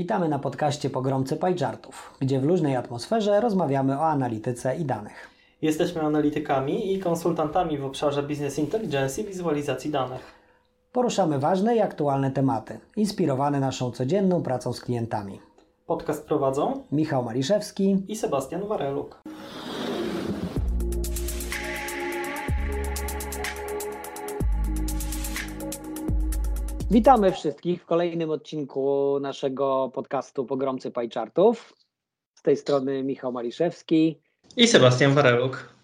Witamy na podcaście Pogromcy Pajczartów, gdzie w luźnej atmosferze rozmawiamy o analityce i danych. Jesteśmy analitykami i konsultantami w obszarze Business Intelligence i wizualizacji danych. Poruszamy ważne i aktualne tematy, inspirowane naszą codzienną pracą z klientami. Podcast prowadzą Michał Maliszewski i Sebastian Wareluk. Witamy wszystkich w kolejnym odcinku naszego podcastu Pogromcy Pajczartów. Z tej strony Michał Maliszewski i Sebastian Wareluk.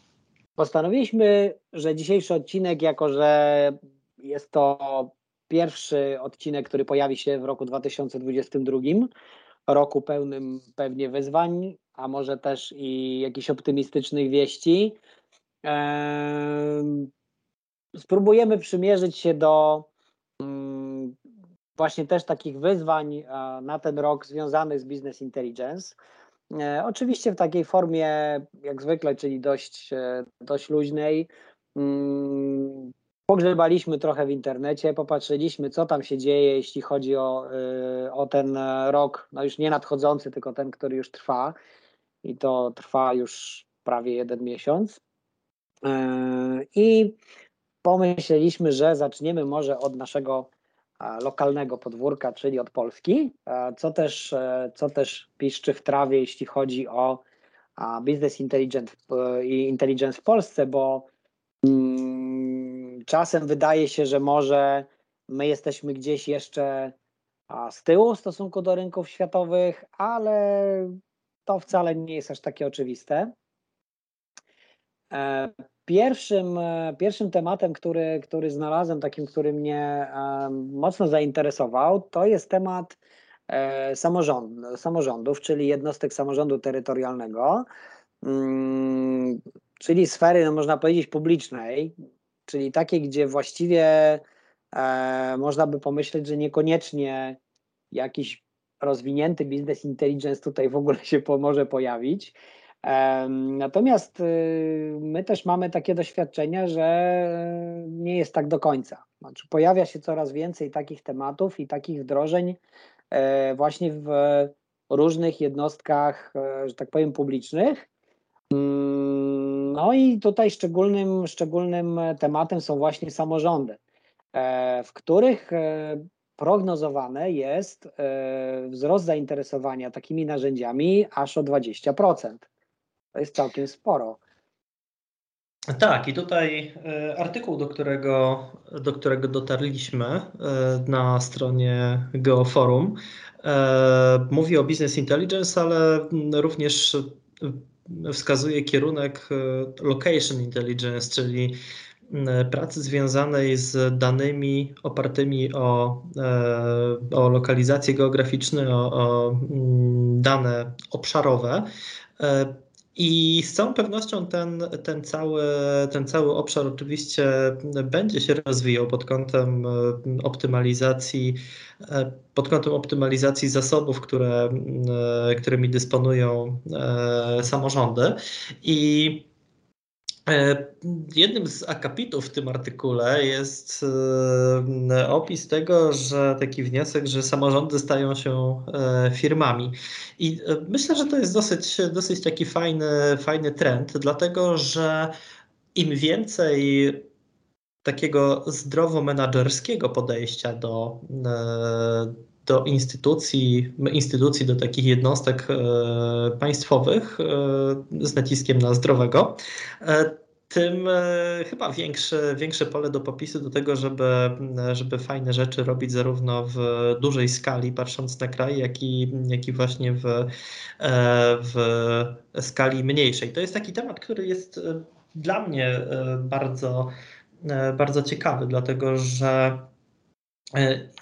Postanowiliśmy, że dzisiejszy odcinek, jako że jest to pierwszy odcinek, który pojawi się w roku 2022, roku pełnym pewnie wyzwań, a może też i jakichś optymistycznych wieści. Spróbujemy przymierzyć się do mm, właśnie też takich wyzwań na ten rok związanych z Business Intelligence. E, oczywiście w takiej formie, jak zwykle, czyli dość, e, dość luźnej. Mm, pogrzebaliśmy trochę w internecie, popatrzyliśmy, co tam się dzieje, jeśli chodzi o, e, o ten rok, no już nie nadchodzący, tylko ten, który już trwa. I to trwa już prawie jeden miesiąc. I pomyśleliśmy, że zaczniemy może od naszego lokalnego podwórka, czyli od Polski, co też, e, co też piszczy w trawie, jeśli chodzi o business intelligence intelligence w Polsce, bo mm, czasem wydaje się, że może my jesteśmy gdzieś jeszcze z tyłu w stosunku do rynków światowych, ale to wcale nie jest aż takie oczywiste. E, Pierwszym, e, pierwszym tematem, który, który znalazłem, takim, który mnie mocno zainteresował, to jest temat e, samorząd, samorządów, czyli jednostek samorządu terytorialnego, mm, czyli sfery, no można powiedzieć, publicznej, czyli takiej, gdzie właściwie e, można by pomyśleć, że niekoniecznie jakiś rozwinięty business intelligence tutaj w ogóle się może pojawić. Natomiast y, my też mamy takie doświadczenia, że nie jest tak do końca. Znaczy, pojawia się coraz więcej takich tematów i takich wdrożeń e, właśnie w różnych jednostkach, e, że tak powiem, publicznych. Mm, no i tutaj szczególnym, szczególnym tematem są właśnie samorządy, e, w których prognozowane jest wzrost zainteresowania takimi narzędziami aż o 20%. To jest całkiem sporo. Tak, i tutaj e, artykuł, do którego, do którego dotarliśmy e, na stronie Geoforum, e, mówi o business intelligence, ale również wskazuje kierunek location intelligence, czyli pracy związanej z danymi opartymi o, o lokalizację geograficzne, o, o dane obszarowe. I z całą pewnością ten, ten, cały, ten cały obszar oczywiście będzie się rozwijał pod kątem e, optymalizacji, e, pod kątem optymalizacji zasobów, które, e, którymi dysponują samorządy. I jednym z akapitów w tym artykule jest e, opis tego, że taki wniosek, że samorządy stają się e, firmami. I myślę, że to jest dosyć, dosyć taki fajny, fajny trend, dlatego że im więcej takiego zdrowo-menadżerskiego podejścia do, do instytucji, instytucji, do takich jednostek e, państwowych e, z naciskiem na zdrowego, e, tym chyba większe, większe pole do popisu do tego, żeby, żeby fajne rzeczy robić zarówno w dużej skali, patrząc na kraj, jak i, jak i właśnie w, w skali mniejszej. To jest taki temat, który jest dla mnie bardzo, bardzo ciekawy, dlatego że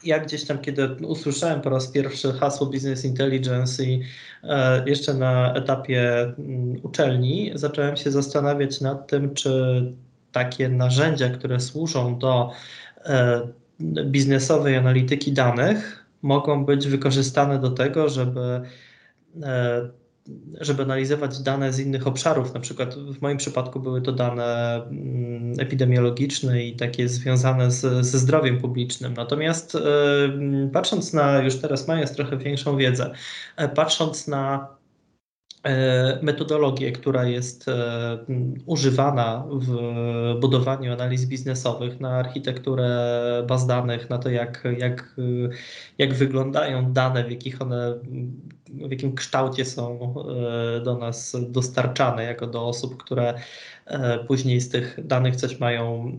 ja gdzieś tam, kiedy usłyszałem po raz pierwszy hasło Business Intelligence i e, jeszcze na etapie mm, uczelni, zacząłem się zastanawiać nad tym, czy takie narzędzia, które służą do e, biznesowej analityki danych, mogą być wykorzystane do tego, żeby żeby analizować dane z innych obszarów. Na przykład w moim przypadku były to dane mm, epidemiologiczne i takie związane z, ze zdrowiem publicznym. Natomiast patrząc na, już teraz mając trochę większą wiedzę, patrząc na E, metodologię, która jest e, używana w budowaniu analiz biznesowych, na architekturę baz danych, na to, jak, jak, jak wyglądają dane, w jakich one, w jakim kształcie są e, do nas dostarczane, jako do osób, które później z tych danych coś mają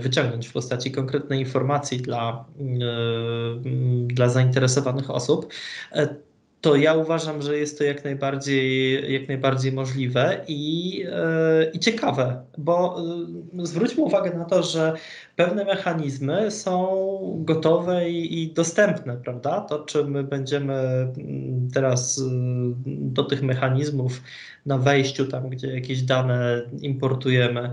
wyciągnąć w postaci konkretnej informacji dla, dla zainteresowanych osób to ja uważam, że jest to jak najbardziej, jak najbardziej możliwe i, yy, i ciekawe, bo yy, zwróćmy uwagę na to, że pewne mechanizmy są gotowe i, i dostępne, prawda? To, czy my będziemy mm, teraz yy, do tych mechanizmów na wejściu, tam gdzie jakieś dane importujemy,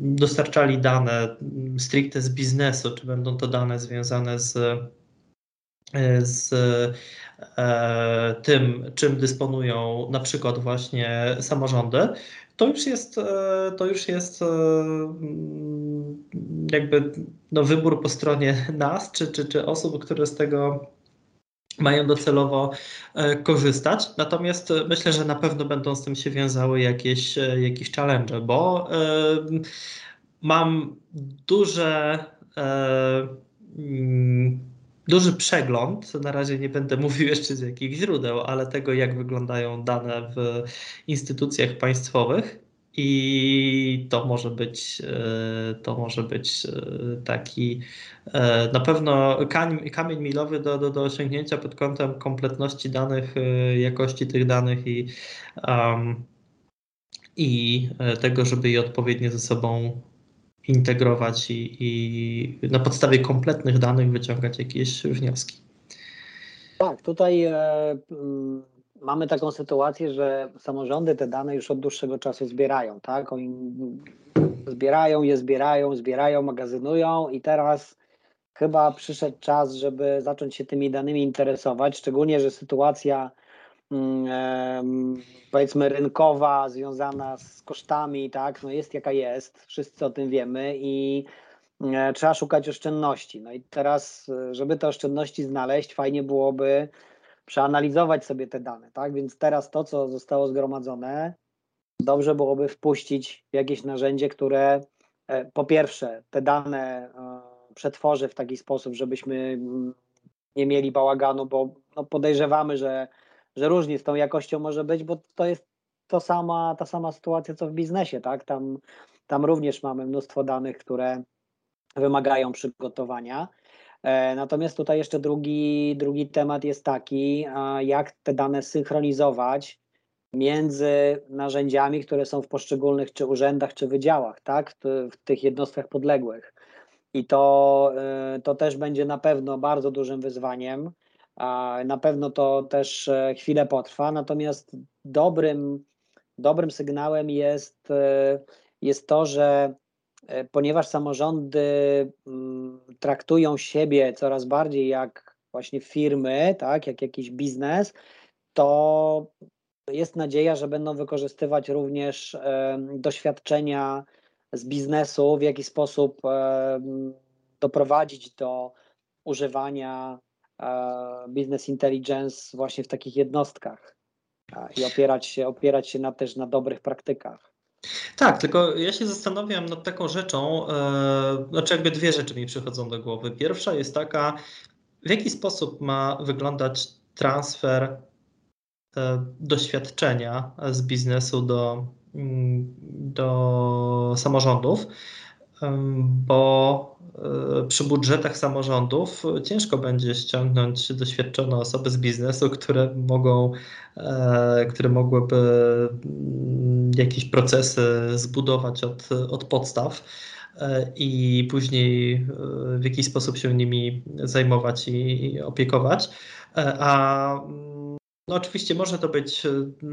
dostarczali dane stricte z biznesu, czy będą to dane związane z z e, tym, czym dysponują na przykład właśnie samorządy, to już jest, e, to już jest e, jakby no, wybór po stronie nas, czy, czy, czy osób, które z tego mają docelowo korzystać. Natomiast myślę, że na pewno będą z tym się wiązały jakieś, jakieś challenge, bo mam duże duży przegląd. Na razie nie będę mówił jeszcze z jakich źródeł, ale tego, jak wyglądają dane w instytucjach państwowych. I to może być, e, to może być e, taki e, na pewno kamień milowy do, do, do osiągnięcia pod kątem kompletności danych, jakości tych danych i, um, i tego, żeby je odpowiednio ze sobą integrować i, i na podstawie kompletnych danych wyciągać jakieś wnioski. Tak, tutaj e, mm, mamy taką sytuację, że samorządy te dane już od dłuższego czasu zbierają, tak? Oni zbierają je, zbierają, zbierają, magazynują i teraz chyba przyszedł czas, żeby zacząć się tymi danymi interesować, szczególnie, że sytuacja powiedzmy rynkowa, związana z kosztami, tak, no jest jaka jest, wszyscy o tym wiemy i e, trzeba szukać oszczędności. No i teraz, e, żeby te oszczędności znaleźć, fajnie byłoby przeanalizować sobie te dane, tak, więc teraz to, co zostało zgromadzone, dobrze byłoby wpuścić w jakieś narzędzie, które e, po pierwsze te dane przetworzy w taki sposób, żebyśmy mm, nie mieli bałaganu, bo no podejrzewamy, że że różnie z tą jakością może być, bo to jest to sama, ta sama sytuacja co w biznesie, tak? Tam, tam również mamy mnóstwo danych, które wymagają przygotowania. E, natomiast tutaj jeszcze drugi, drugi temat jest taki, jak te dane synchronizować między narzędziami, które są w poszczególnych czy urzędach, czy wydziałach, tak? w tych jednostkach podległych. I to, e, to też będzie na pewno bardzo dużym wyzwaniem. Na pewno to też e, chwilę potrwa, natomiast dobrym, dobrym sygnałem jest, e, jest to, że e, ponieważ samorządy mm, traktują siebie coraz bardziej jak właśnie firmy, tak, jak jakiś biznes, to jest nadzieja, że będą wykorzystywać również doświadczenia z biznesu, w jaki sposób doprowadzić do używania business intelligence właśnie w takich jednostkach i opierać się, opierać się na, też na dobrych praktykach. Tak, tylko ja się zastanawiam nad taką rzeczą, e, znaczy jakby dwie rzeczy mi przychodzą do głowy. Pierwsza jest taka, w jaki sposób ma wyglądać transfer e, doświadczenia z biznesu do, mm, do samorządów, bo E, przy budżetach samorządów ciężko będzie ściągnąć doświadczone osoby z biznesu, które mogą, e, które mogłyby mm, jakieś procesy zbudować od, od podstaw e, i później w jakiś sposób się nimi zajmować i opiekować. A no oczywiście może to być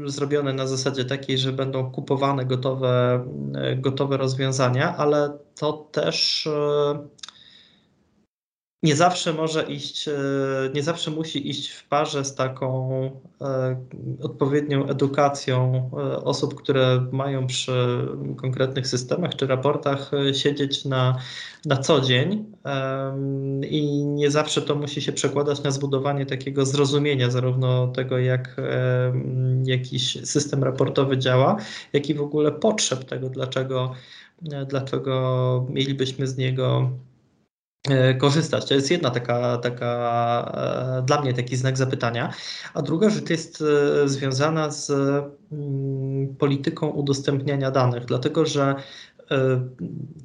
zrobione na zasadzie takiej, że będą kupowane gotowe, gotowe rozwiązania, ale to też nie zawsze może iść, e, nie zawsze musi iść w parze z taką e, odpowiednią edukacją e, osób, które mają przy konkretnych systemach czy raportach siedzieć na, na co dzień. I nie zawsze to musi się przekładać na zbudowanie takiego zrozumienia zarówno tego, jak jakiś system raportowy działa, jak i w ogóle potrzeb tego, dlaczego, dlaczego mielibyśmy z niego korzystać. To jest jedna taka, taka e, dla mnie taki znak zapytania. A druga rzecz jest e, związana z mm, polityką udostępniania danych, dlatego że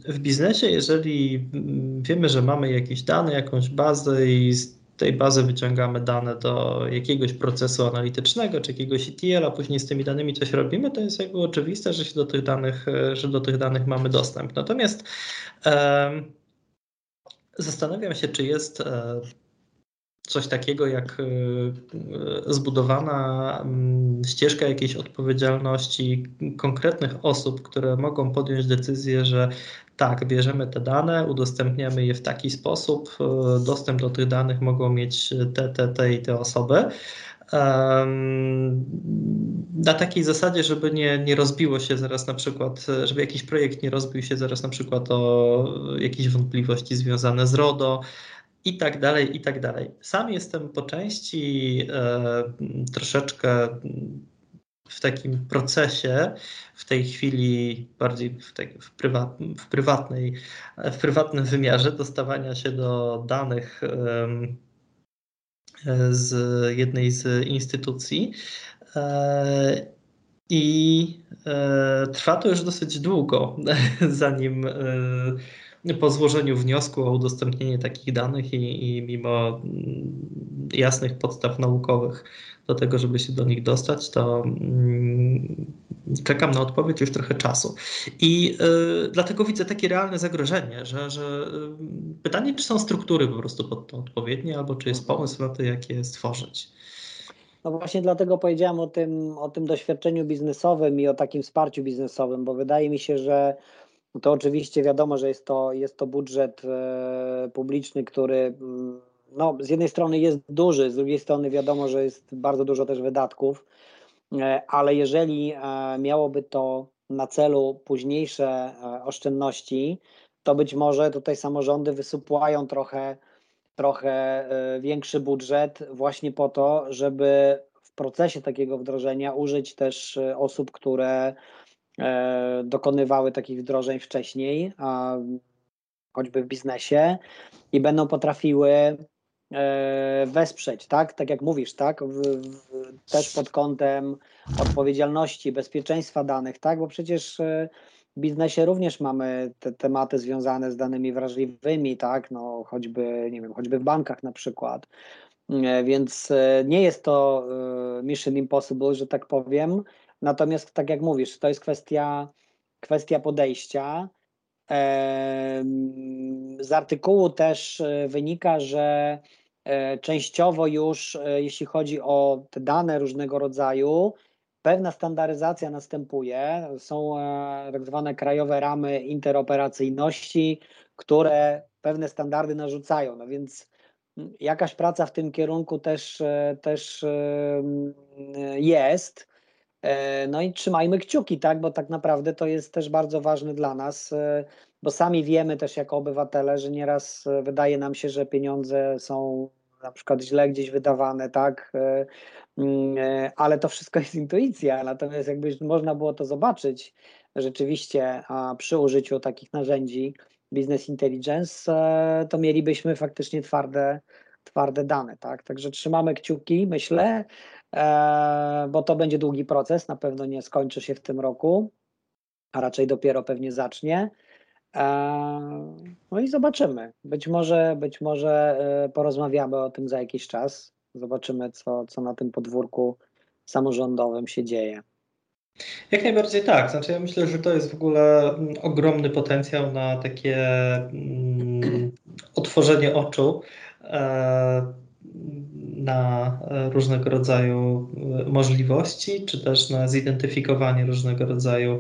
w biznesie, jeżeli mm, wiemy, że mamy jakieś dane, jakąś bazę i z tej bazy wyciągamy dane do jakiegoś procesu analitycznego czy jakiegoś ETL, a później z tymi danymi coś robimy, to jest jakby oczywiste, że się do tych danych, że do tych danych mamy dostęp. Natomiast Zastanawiam się, czy jest e, coś takiego jak e, zbudowana mm, ścieżka jakiejś odpowiedzialności konkretnych osób, które mogą podjąć decyzję, że tak, bierzemy te dane, udostępniamy je w taki sposób, e, dostęp do tych danych mogą mieć te, te, te i te osoby na takiej zasadzie, żeby nie, nie rozbiło się zaraz na przykład, żeby jakiś projekt nie rozbił się zaraz na przykład o jakieś wątpliwości związane z RODO i tak dalej, i tak dalej. Sam jestem po części e, troszeczkę w takim procesie, w tej chwili bardziej w, tej, w, w, prywatnej, w prywatnym wymiarze dostawania się do danych z jednej z instytucji. E, I e, trwa to już dosyć długo, zanim e, po złożeniu wniosku o udostępnienie takich danych i, i mimo jasnych podstaw naukowych do tego, żeby się do nich dostać, to mm, czekam na odpowiedź już trochę czasu. I y, dlatego widzę takie realne zagrożenie, że, że y, pytanie, czy są struktury po prostu pod to odpowiednie, albo czy jest mhm. pomysł na to, jak je stworzyć. No właśnie dlatego powiedziałem o tym, o tym doświadczeniu biznesowym i o takim wsparciu biznesowym, bo wydaje mi się, że to oczywiście wiadomo, że jest to, jest to budżet e, publiczny, który mm, no, z jednej strony jest duży, z drugiej strony wiadomo, że jest bardzo dużo też wydatków, ale jeżeli e, miałoby to na celu późniejsze e, oszczędności, to być może tutaj samorządy wysupłają trochę, trochę większy budżet właśnie po to, żeby w procesie takiego wdrożenia użyć też osób, które dokonywały takich wdrożeń wcześniej, choćby w biznesie i będą potrafiły E, wesprzeć, tak? Tak jak mówisz, tak? W, w, też pod kątem odpowiedzialności, bezpieczeństwa danych, tak? Bo przecież e, w biznesie również mamy te tematy związane z danymi wrażliwymi, tak? No, choćby, nie wiem, choćby w bankach na przykład. E, więc nie jest to mission impossible, że tak powiem. Natomiast, tak jak mówisz, to jest kwestia, kwestia podejścia. Z artykułu też e, wynika, że e, częściowo już, e, jeśli chodzi o te dane różnego rodzaju, pewna standaryzacja następuje. Są tak zwane krajowe ramy interoperacyjności, które pewne standardy narzucają. No więc jakaś praca w tym kierunku też, też jest. E, no i trzymajmy kciuki, tak, bo tak naprawdę to jest też bardzo ważne dla nas, e, bo sami wiemy też jako obywatele, że nieraz e, wydaje nam się, że pieniądze są na przykład źle gdzieś wydawane, tak, mm, ale to wszystko jest intuicja, natomiast jakby można było to zobaczyć rzeczywiście przy użyciu takich narzędzi business intelligence, to mielibyśmy faktycznie twarde, twarde dane, tak, także trzymamy kciuki, myślę, bo to będzie długi proces, na pewno nie skończy się w tym roku, a raczej dopiero pewnie zacznie. E, no i zobaczymy. Być może, być może e, porozmawiamy o tym za jakiś czas. Zobaczymy, co, co na tym podwórku samorządowym się dzieje. Jak najbardziej tak. Znaczy, ja myślę, że to jest w ogóle mm, ogromny potencjał na takie mm, otworzenie oczu na różnego rodzaju możliwości, czy też na zidentyfikowanie różnego rodzaju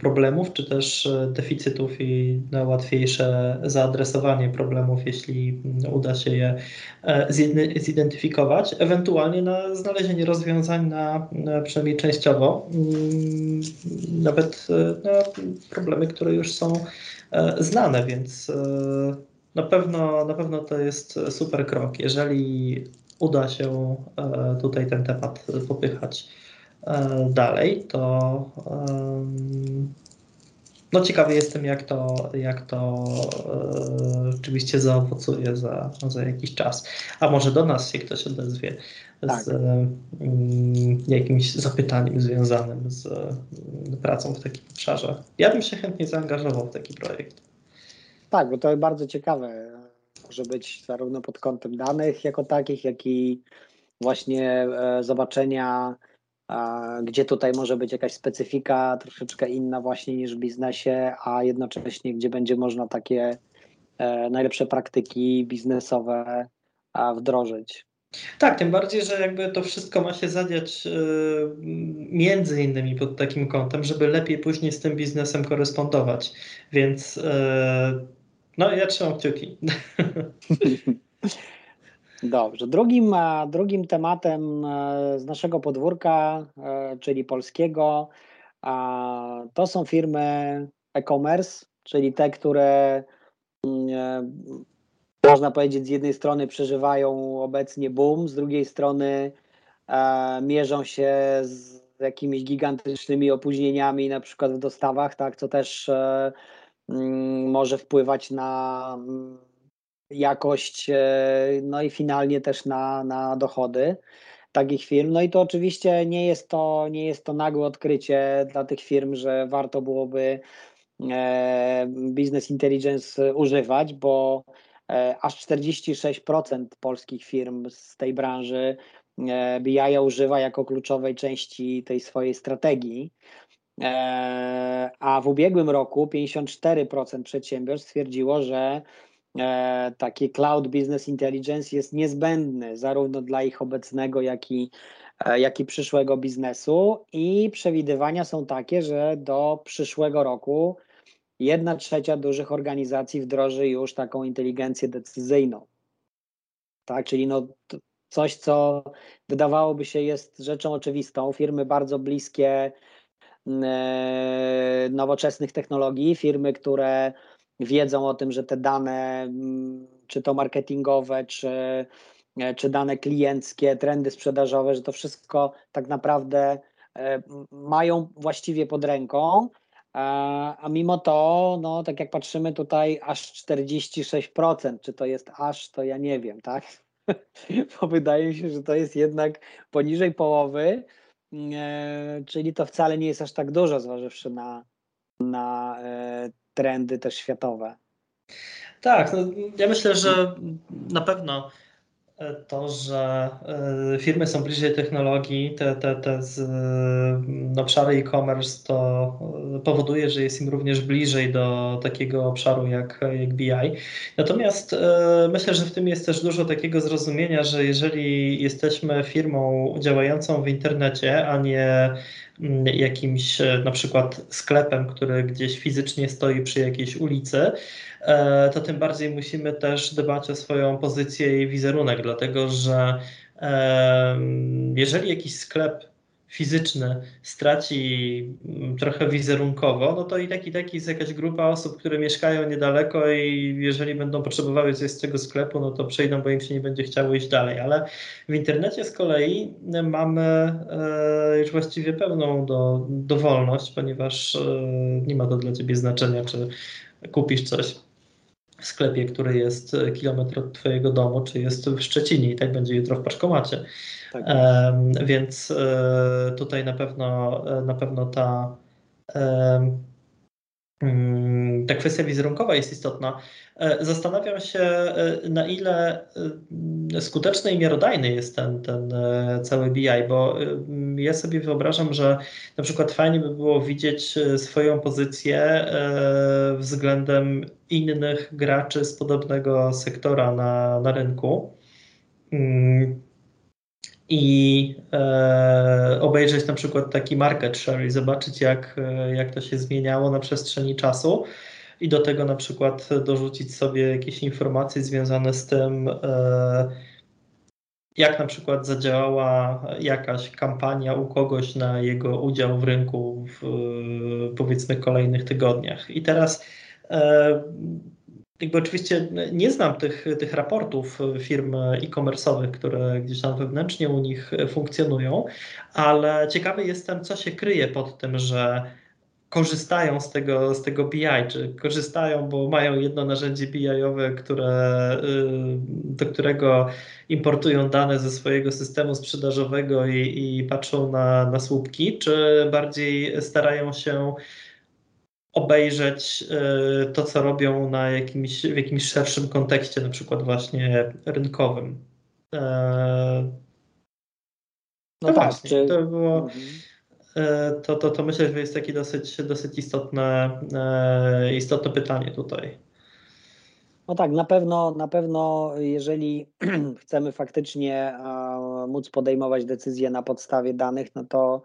problemów, czy też deficytów i na łatwiejsze zaadresowanie problemów, jeśli uda się je zidentyfikować, ewentualnie na znalezienie rozwiązań na, przynajmniej częściowo, mm, nawet na problemy, które już są znane, więc na pewno, na pewno to jest super krok. Jeżeli uda się e, tutaj ten temat popychać e, dalej, to no ciekawy jestem, jak to, jak to e, rzeczywiście zaowocuje za, za jakiś czas. A może do nas się ktoś odezwie tak. z mm, jakimś zapytaniem związanym z pracą w takim obszarze. Ja bym się chętnie zaangażował w taki projekt. Tak, bo to jest bardzo ciekawe. Może być zarówno pod kątem danych jako takich, jak i właśnie e, zobaczenia, gdzie tutaj może być jakaś specyfika troszeczkę inna właśnie niż w biznesie, a jednocześnie gdzie będzie można takie e, najlepsze praktyki biznesowe wdrożyć. Tak, tym bardziej, że jakby to wszystko ma się zadziać e, między innymi pod takim kątem, żeby lepiej później z tym biznesem korespondować. Więc no, ja trzymam kciuki. Dobrze. Drugim, e, drugim tematem e, z naszego podwórka, e, czyli polskiego, to są firmy e-commerce, czyli te, które mm, można powiedzieć z jednej strony przeżywają obecnie boom, z drugiej strony mierzą się z jakimiś gigantycznymi opóźnieniami na przykład w dostawach, tak, co też może wpływać na mm, jakość, e, no i finalnie też na, na dochody takich firm. No i to oczywiście nie jest to, nie jest to nagłe odkrycie dla tych firm, że warto byłoby e, business intelligence używać, bo e, aż 46% polskich firm z tej branży BI używa jako kluczowej części tej swojej strategii. E, a w ubiegłym roku 54% przedsiębiorstw stwierdziło, że e, taki cloud business intelligence jest niezbędny zarówno dla ich obecnego, jak i, e, jak i przyszłego biznesu. I przewidywania są takie, że do przyszłego roku jedna trzecia dużych organizacji wdroży już taką inteligencję decyzyjną. Tak, czyli no, coś, co wydawałoby się jest rzeczą oczywistą. Firmy bardzo bliskie nowoczesnych technologii, firmy, które wiedzą o tym, że te dane, mm, czy to marketingowe, czy, e, czy dane klienckie, trendy sprzedażowe, że to wszystko tak naprawdę e, mają właściwie pod ręką. A mimo to, no, tak jak patrzymy tutaj, aż 46%, czy to jest aż, to ja nie wiem, tak? Bo wydaje mi się, że to jest jednak poniżej połowy E, czyli to wcale nie jest aż tak dużo, zważywszy na, na e, trendy też światowe. Tak, no ja myślę, że na pewno E, to, że e, firmy są bliżej technologii, te, te, te z, no, obszary e-commerce to powoduje, że jest im również bliżej do takiego obszaru jak, jak BI. Natomiast e, myślę, że w tym jest też dużo takiego zrozumienia, że jeżeli jesteśmy firmą działającą w internecie, a nie jakimś na przykład sklepem, który gdzieś fizycznie stoi przy jakiejś ulicy, E, to tym bardziej musimy też dbać o swoją pozycję i wizerunek, dlatego że jeżeli jakiś sklep fizyczny straci mm, trochę wizerunkowo, no to i tak i tak jest jakaś grupa osób, które mieszkają niedaleko i jeżeli będą potrzebowały coś z tego sklepu, no to przejdą, bo im się nie będzie chciało iść dalej. Ale w internecie z kolei mamy e, już właściwie pełną do, dowolność, ponieważ e, nie ma to dla ciebie znaczenia, czy kupisz coś w sklepie, który jest e, kilometr od Twojego domu, czy jest w Szczecinie i tak będzie jutro w paczkomacie. Tak. Więc e, tutaj na pewno, e, na pewno ta ta kwestia wizerunkowa jest istotna. E, zastanawiam się, e, na ile e, skuteczny i miarodajny jest ten, ten cały BI, bo ja sobie wyobrażam, że na przykład fajnie by było widzieć swoją pozycję względem innych graczy z podobnego sektora na, na rynku. I e, obejrzeć na przykład taki market share i zobaczyć, jak, jak to się zmieniało na przestrzeni czasu. I do tego na przykład dorzucić sobie jakieś informacje związane z tym, e, jak na przykład zadziałała jakaś kampania u kogoś na jego udział w rynku w powiedzmy kolejnych tygodniach. I teraz e, jakby oczywiście nie znam tych, tych raportów firm e-commerce'owych, które gdzieś tam wewnętrznie u nich funkcjonują, ale ciekawy jestem, co się kryje pod tym, że korzystają z tego, z tego BI, czy korzystają, bo mają jedno narzędzie BI-owe, które, y, do którego importują dane ze swojego systemu sprzedażowego i, i patrzą na, na słupki, czy bardziej starają się obejrzeć y, to, co robią na jakimś, w jakimś szerszym kontekście, na przykład właśnie rynkowym. E, no, no tak, właśnie, czy... to było... Mhm E, to, to, to myślę, że jest takie dosyć, dosyć istotne, e, istotne pytanie tutaj. No tak, na pewno, na pewno, jeżeli chcemy faktycznie móc podejmować decyzje na podstawie danych, no to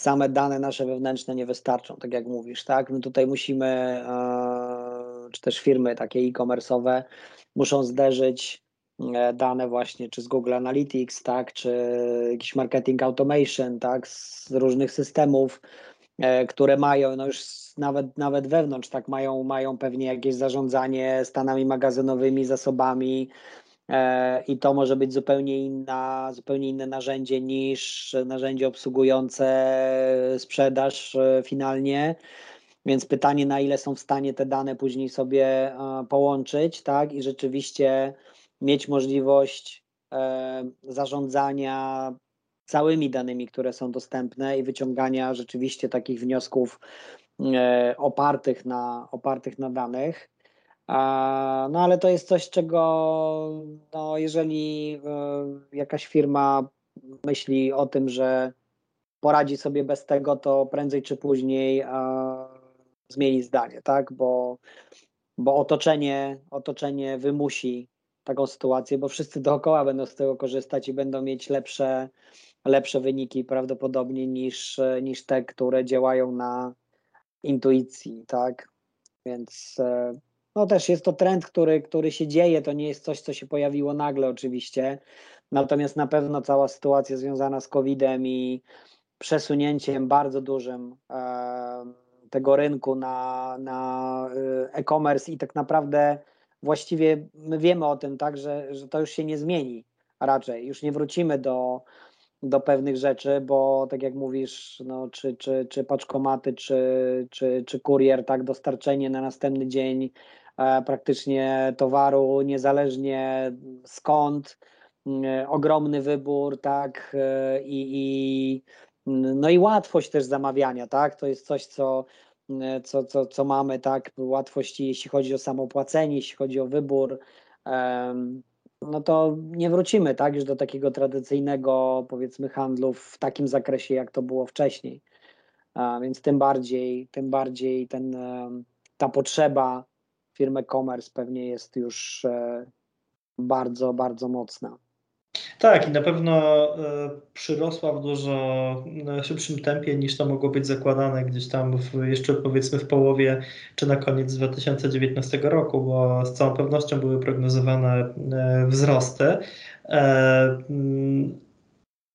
same dane nasze wewnętrzne nie wystarczą, tak jak mówisz, tak? No tutaj musimy, czy też firmy takie e-commerce'owe muszą zderzyć E, dane właśnie, czy z Google Analytics, tak, czy jakiś marketing automation, tak, z różnych systemów, e, które mają, no już nawet, nawet wewnątrz, tak, mają, mają pewnie jakieś zarządzanie stanami magazynowymi, zasobami, e, i to może być zupełnie, inna, zupełnie inne narzędzie niż narzędzie obsługujące sprzedaż finalnie. Więc pytanie, na ile są w stanie te dane później sobie połączyć, tak? I rzeczywiście mieć możliwość e, zarządzania całymi danymi, które są dostępne i wyciągania rzeczywiście takich wniosków e, opartych na, opartych na danych. No ale to jest coś, czego no, jeżeli e, jakaś firma myśli o tym, że poradzi sobie bez tego, to prędzej czy później zmieni zdanie, tak? Bo, bo otoczenie, otoczenie wymusi taką sytuację, bo wszyscy dookoła będą z tego korzystać i będą mieć lepsze, lepsze wyniki prawdopodobnie niż, niż te, które działają na intuicji, tak? Więc e, no też jest to trend, który, który się dzieje, to nie jest coś, co się pojawiło nagle oczywiście, natomiast na pewno cała sytuacja związana z COVID-em i przesunięciem bardzo dużym tego rynku na, na e, e-commerce i tak naprawdę właściwie my wiemy o tym, tak, że, że to już się nie zmieni raczej. Już nie wrócimy do, do pewnych rzeczy, bo tak jak mówisz, no, czy, czy, czy paczkomaty, czy, czy, czy kurier, tak, dostarczenie na następny dzień praktycznie towaru, niezależnie skąd, e, ogromny wybór, tak, e, i, i no i łatwość też zamawiania, tak, to jest coś, co E, co, co, co mamy, tak, łatwości, jeśli chodzi o samopłacenie, jeśli chodzi o wybór, no to nie wrócimy, tak, już do takiego tradycyjnego, powiedzmy, handlu w takim zakresie, jak to było wcześniej. Więc tym bardziej, tym bardziej ten, ta potrzeba firmy e-commerce pewnie jest już e, bardzo, bardzo mocna. Tak, i na pewno e, przyrosła w dużo szybszym tempie niż to mogło być zakładane gdzieś tam w, jeszcze powiedzmy w połowie czy na koniec 2019 roku, bo z całą pewnością były prognozowane e, wzrosty. Mm,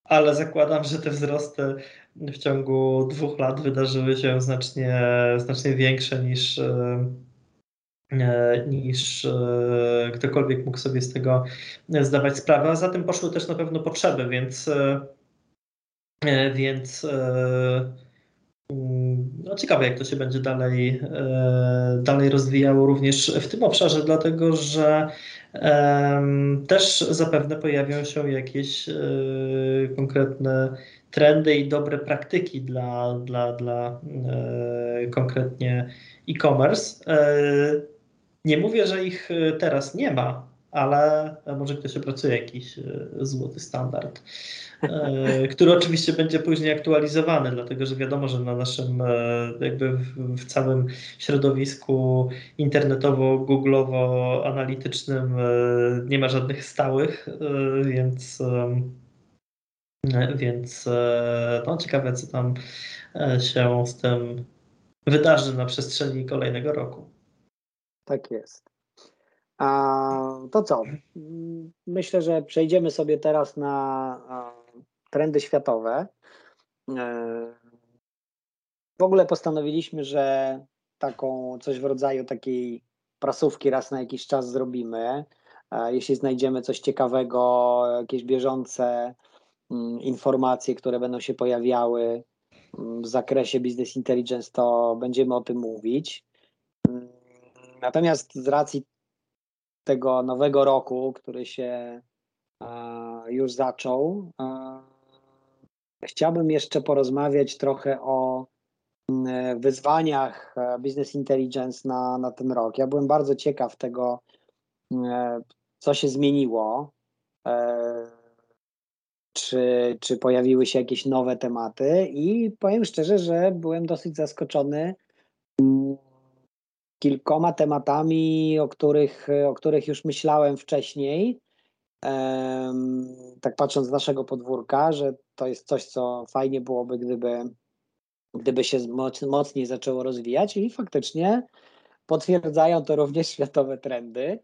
ale zakładam, że te wzrosty w ciągu dwóch lat wydarzyły się znacznie, znacznie większe niż niż e, ktokolwiek mógł sobie z tego zdawać sprawę. A za tym poszły też na pewno potrzeby, więc, e, więc mm, no ciekawe, jak to się będzie dalej, dalej rozwijało również w tym obszarze, dlatego że też zapewne pojawią się jakieś konkretne trendy i dobre praktyki dla, dla, dla konkretnie e-commerce. Nie mówię, że ich e, teraz nie ma, ale może ktoś opracuje jakiś złoty standard, który oczywiście będzie później aktualizowany, dlatego że wiadomo, że na naszym jakby w całym środowisku internetowo-googlowo-analitycznym nie ma żadnych stałych, więc więc no, ciekawe, co tam się z tym wydarzy na przestrzeni kolejnego roku. Tak jest. A to co? Myślę, że przejdziemy sobie teraz na trendy światowe. E, w ogóle postanowiliśmy, że taką coś w rodzaju takiej prasówki raz na jakiś czas zrobimy. E, jeśli znajdziemy coś ciekawego, jakieś bieżące mm, informacje, które będą się pojawiały mm, w zakresie business intelligence, to będziemy o tym mówić. Mm, natomiast z racji tego nowego roku, który się już zaczął, chciałbym jeszcze porozmawiać trochę o mm, wyzwaniach e, Business Intelligence na, na ten rok. Ja byłem bardzo ciekaw tego, e, co się zmieniło. E, czy, czy pojawiły się jakieś nowe tematy, i powiem szczerze, że byłem dosyć zaskoczony mm, kilkoma tematami, o których, o których już myślałem wcześniej. Tak patrząc z naszego podwórka, że to jest coś, co fajnie byłoby, gdyby, gdyby się mocniej zaczęło rozwijać i faktycznie potwierdzają to również światowe trendy.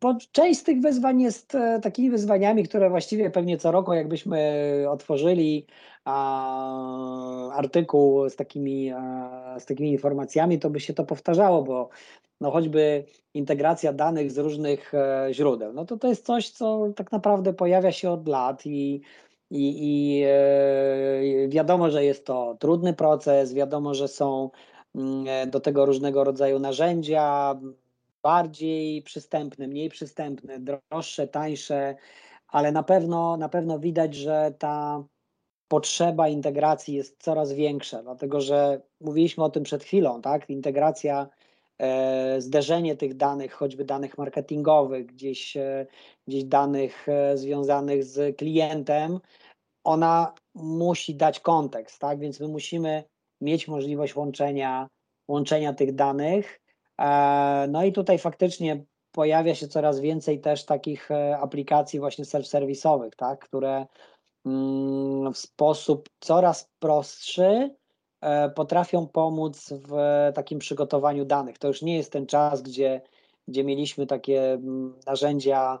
Bo część z tych wyzwań jest e, takimi wyzwaniami, które właściwie pewnie co roku, jakbyśmy otworzyli artykuł z takimi, z takimi informacjami, to by się to powtarzało, bo no choćby integracja danych z różnych e, źródeł, no to to jest coś, co tak naprawdę pojawia się od lat i, i, i e, wiadomo, że jest to trudny proces, wiadomo, że są mm, do tego różnego rodzaju narzędzia, bardziej przystępne, mniej przystępne, droższe, tańsze, ale na pewno, na pewno widać, że ta potrzeba integracji jest coraz większa, dlatego że mówiliśmy o tym przed chwilą, tak? Integracja, e, zderzenie tych danych, choćby danych marketingowych, gdzieś, e, gdzieś danych e, związanych z klientem, ona musi dać kontekst, tak? Więc my musimy mieć możliwość łączenia, łączenia tych danych no i tutaj faktycznie pojawia się coraz więcej też takich e, aplikacji właśnie self-serwisowych, tak, które mm, w sposób coraz prostszy e, potrafią pomóc w takim przygotowaniu danych. To już nie jest ten czas, gdzie, gdzie mieliśmy takie mm, narzędzia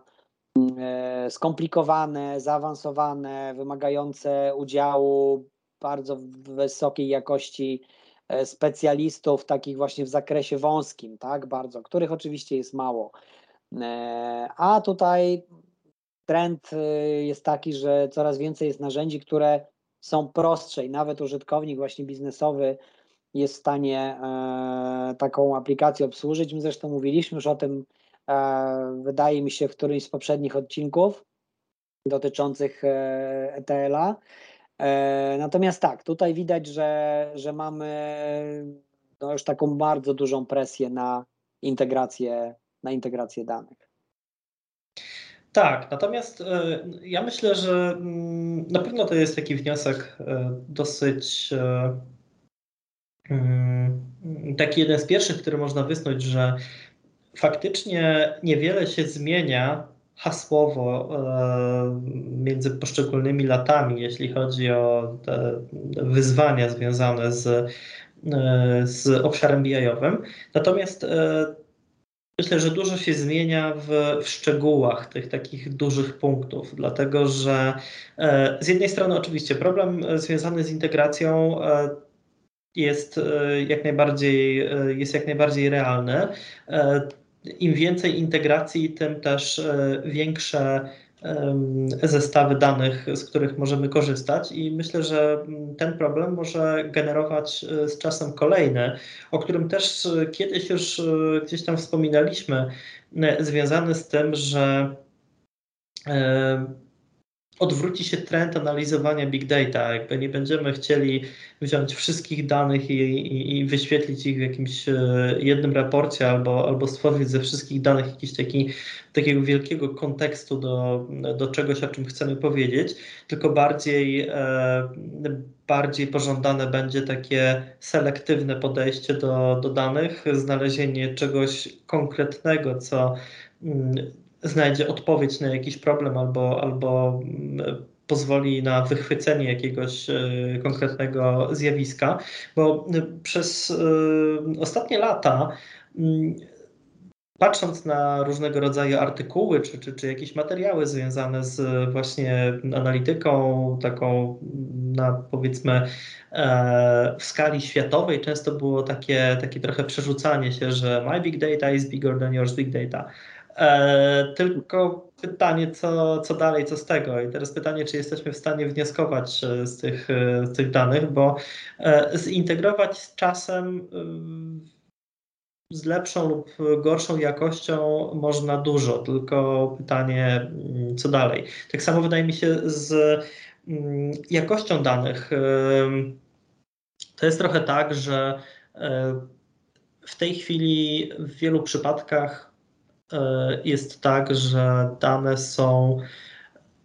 mm, skomplikowane, zaawansowane, wymagające udziału bardzo wysokiej jakości E, specjalistów takich właśnie w zakresie wąskim, tak, bardzo, których oczywiście jest mało. E, a tutaj trend e, jest taki, że coraz więcej jest narzędzi, które są prostsze i nawet użytkownik właśnie biznesowy jest w stanie taką aplikację obsłużyć. My zresztą mówiliśmy już o tym, wydaje mi się, w którymś z poprzednich odcinków dotyczących ETL-a. E, natomiast tak, tutaj widać, że, że mamy no już taką bardzo dużą presję na integrację, na integrację danych. Tak, natomiast e, ja myślę, że mm, na pewno to jest taki wniosek e, dosyć mm, taki jeden z pierwszych, który można wysnuć, że faktycznie niewiele się zmienia hasłowo e, między poszczególnymi latami, jeśli chodzi o te wyzwania związane z, e, z obszarem BI-owym. Natomiast e, myślę, że dużo się zmienia w, w, szczegółach tych takich dużych punktów, dlatego że z jednej strony oczywiście problem związany z integracją jest jak najbardziej, jest jak najbardziej realny im więcej integracji, tym też e, większe zestawy danych, z których możemy korzystać, i myślę, że ten problem może generować e, z czasem kolejny, o którym też e, kiedyś już gdzieś tam wspominaliśmy, związany z tym, że odwróci się trend analizowania big data. Jakby nie będziemy chcieli wziąć wszystkich danych i, i, i, wyświetlić ich w jakimś e, jednym raporcie albo, albo stworzyć ze wszystkich danych jakiś taki, takiego wielkiego kontekstu do, do czegoś, o czym chcemy powiedzieć, tylko bardziej, e, bardziej pożądane będzie takie selektywne podejście do, do danych, znalezienie czegoś konkretnego, co mm, znajdzie odpowiedź na jakiś problem albo, albo mm, pozwoli na wychwycenie jakiegoś e, konkretnego zjawiska, bo e, przez e, ostatnie lata mm, patrząc na różnego rodzaju artykuły czy, czy, czy jakieś materiały związane z właśnie analityką, taką na powiedzmy w skali światowej, często było takie, takie trochę przerzucanie się, że my big data is bigger than yours big data. E, tylko pytanie, co, co dalej, co z tego? I teraz pytanie, czy jesteśmy w stanie wnioskować e, z tych, e, z tych danych, bo zintegrować z czasem z lepszą lub gorszą jakością można dużo, tylko pytanie, mm, co dalej. Tak samo wydaje mi się z mm, jakością danych. To jest trochę tak, że w tej chwili w wielu przypadkach E, jest tak, że dane są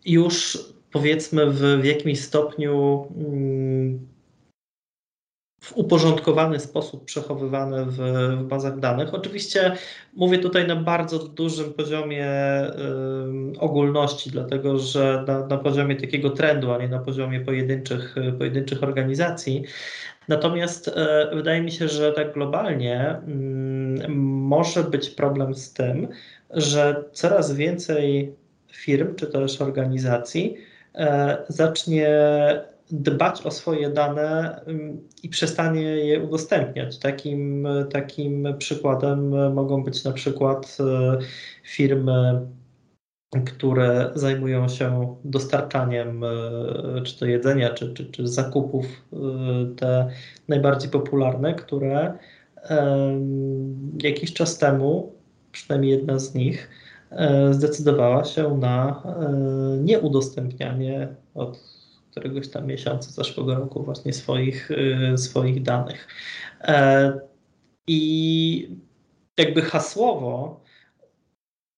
już powiedzmy w, w jakimś stopniu mm, w uporządkowany sposób przechowywane w, w, bazach danych. Oczywiście mówię tutaj na bardzo dużym poziomie ogólności, dlatego że na, na, poziomie takiego trendu, a nie na poziomie pojedynczych, pojedynczych organizacji. Natomiast y, wydaje mi się, że tak globalnie może być problem z tym, że coraz więcej firm czy też organizacji e, zacznie dbać o swoje dane mm, i przestanie je udostępniać. Takim, takim przykładem mogą być na przykład e, firmy, które zajmują się dostarczaniem e, czy to jedzenia, czy, czy, czy zakupów, e, te najbardziej popularne, które jakiś czas temu, przynajmniej jedna z nich, zdecydowała się na nieudostępnianie od któregoś tam miesiąca zeszłego roku właśnie swoich, y, swoich danych. E, I jakby hasłowo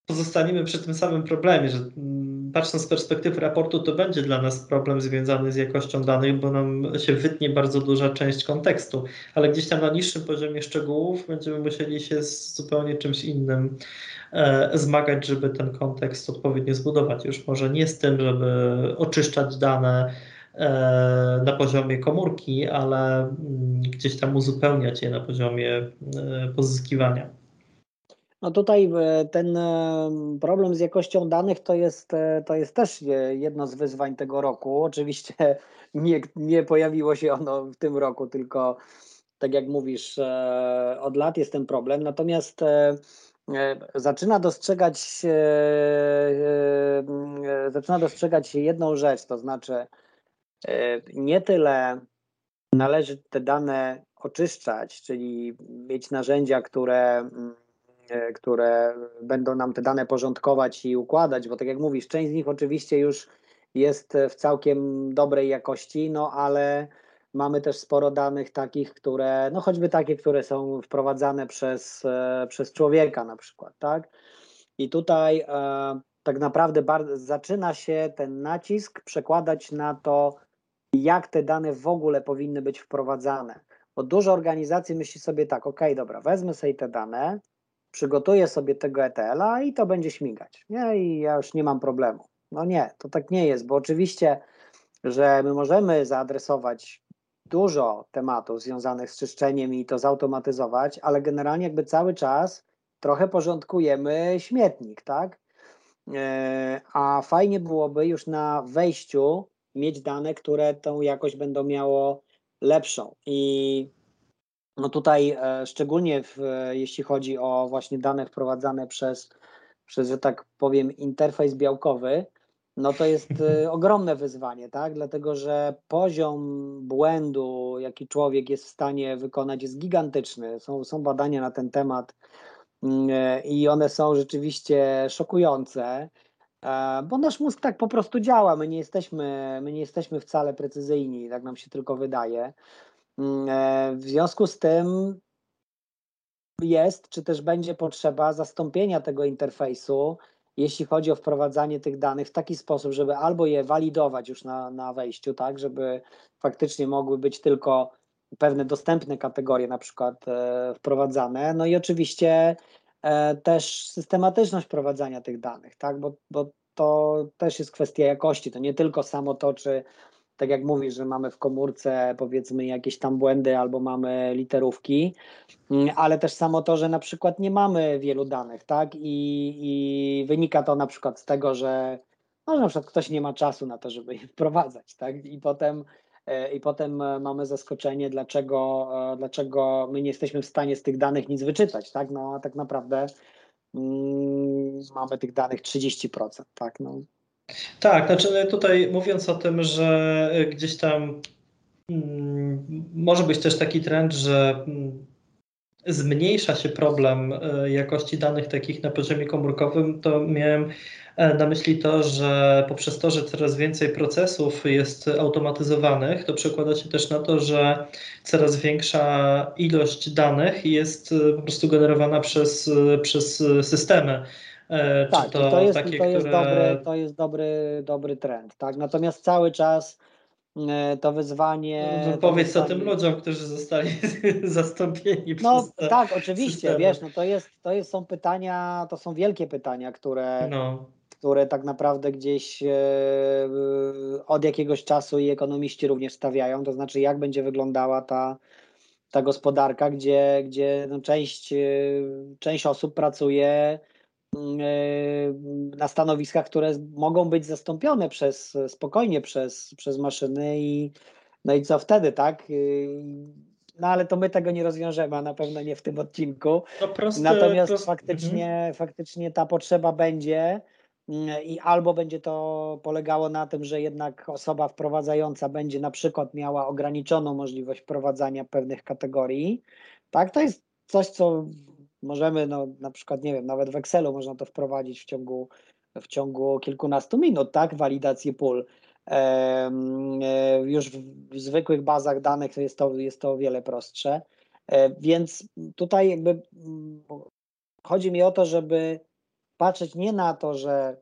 pozostaniemy przy tym samym problemie, że patrząc z perspektywy raportu, to będzie dla nas problem związany z jakością danych, bo nam się wytnie bardzo duża część kontekstu, ale gdzieś tam na niższym poziomie szczegółów będziemy musieli się z zupełnie czymś innym e, zmagać, żeby ten kontekst odpowiednio zbudować. Już może nie z tym, żeby oczyszczać dane e, na poziomie komórki, ale mm, gdzieś tam uzupełniać je na poziomie e, pozyskiwania. No tutaj e, ten e, problem z jakością danych to jest, e, to jest też jedno z wyzwań tego roku. Oczywiście nie, nie pojawiło się ono w tym roku, tylko tak jak mówisz, od lat jest ten problem. Natomiast zaczyna dostrzegać, zaczyna dostrzegać jedną rzecz, to znaczy nie tyle należy te dane oczyszczać, czyli mieć narzędzia, które mm, które będą nam te dane porządkować i układać, bo tak jak mówisz, część z nich oczywiście już jest w całkiem dobrej jakości, no ale mamy też sporo danych takich, które, no choćby takie, które są wprowadzane przez, e, przez człowieka na przykład, tak? I tutaj e, tak naprawdę zaczyna się ten nacisk przekładać na to, jak te dane w ogóle powinny być wprowadzane. Bo dużo organizacji myśli sobie tak, ok, dobra, wezmę sobie te dane, przygotuję sobie tego ETL-a i to będzie śmigać. Nie? I ja już nie mam problemu. No nie, to tak nie jest, bo oczywiście, że my możemy zaadresować dużo tematów związanych z czyszczeniem i to zautomatyzować, ale generalnie jakby cały czas trochę porządkujemy śmietnik, tak? E, a fajnie byłoby już na wejściu mieć dane, które tą jakość będą miało lepszą. I no tutaj e, szczególnie w, jeśli chodzi o właśnie dane wprowadzane przez, przez, że tak powiem, interfejs białkowy, no to jest e, ogromne wyzwanie, tak? Dlatego, że poziom błędu, jaki człowiek jest w stanie wykonać, jest gigantyczny. Są, są badania na ten temat mm, e, i one są rzeczywiście szokujące. bo nasz mózg tak po prostu działa. My nie jesteśmy, my nie jesteśmy wcale precyzyjni, tak nam się tylko wydaje. Mm, w związku z tym jest, czy też będzie potrzeba zastąpienia tego interfejsu, jeśli chodzi o wprowadzanie tych danych w taki sposób, żeby albo je walidować już na, na wejściu, tak, żeby faktycznie mogły być tylko pewne dostępne kategorie na przykład e, wprowadzane, no i oczywiście e, też systematyczność wprowadzania tych danych, tak, bo, bo to też jest kwestia jakości, to nie tylko samo to, czy tak jak mówisz, że mamy w komórce powiedzmy jakieś tam błędy albo mamy literówki, mm, ale też samo to, że na przykład nie mamy wielu danych, tak? I, i wynika to na przykład z tego, że no, na przykład ktoś nie ma czasu na to, żeby je wprowadzać, tak? I potem e, i potem mamy zaskoczenie, dlaczego, e, dlaczego my nie jesteśmy w stanie z tych danych nic wyczytać, tak? No a tak naprawdę mm, mamy tych danych 30%, tak? No, tak, znaczy tutaj mówiąc o tym, że gdzieś tam mm, może być też taki trend, że mm, zmniejsza się problem e, jakości danych takich na poziomie komórkowym, to miałem e, na myśli to, że poprzez to, że coraz więcej procesów jest automatyzowanych, to przekłada się też na to, że coraz większa ilość danych jest e, po prostu generowana przez, przez systemy. E, tak, to, to, jest, takie, to, jest, które... dobry, to jest dobry, dobry trend. Tak? Natomiast cały czas e, to wyzwanie. No, powiedz wyzwanie... o tym ludziom, którzy zostali zastąpieni no, przez. No tak, oczywiście, systemy. wiesz, no to jest, to jest, są pytania, to są wielkie pytania, które, no. które tak naprawdę gdzieś e, od jakiegoś czasu i ekonomiści również stawiają. To znaczy, jak będzie wyglądała ta, ta gospodarka, gdzie, gdzie no część, część osób pracuje na stanowiskach, które mogą być zastąpione przez spokojnie przez, przez maszyny i no i co wtedy, tak? No ale to my tego nie rozwiążemy, a na pewno nie w tym odcinku. No proste, Natomiast proste. Faktycznie, mhm. faktycznie ta potrzeba będzie mm, i albo będzie to polegało na tym, że jednak osoba wprowadzająca będzie na przykład miała ograniczoną możliwość wprowadzania pewnych kategorii. Tak, to jest coś, co możemy, no, na przykład, nie wiem, nawet w Excelu można to wprowadzić w ciągu, w ciągu kilkunastu minut, tak, walidację pól. E, już w zwykłych bazach danych to jest to, jest to o wiele prostsze. E, więc tutaj jakby chodzi mi o to, żeby patrzeć nie na to, że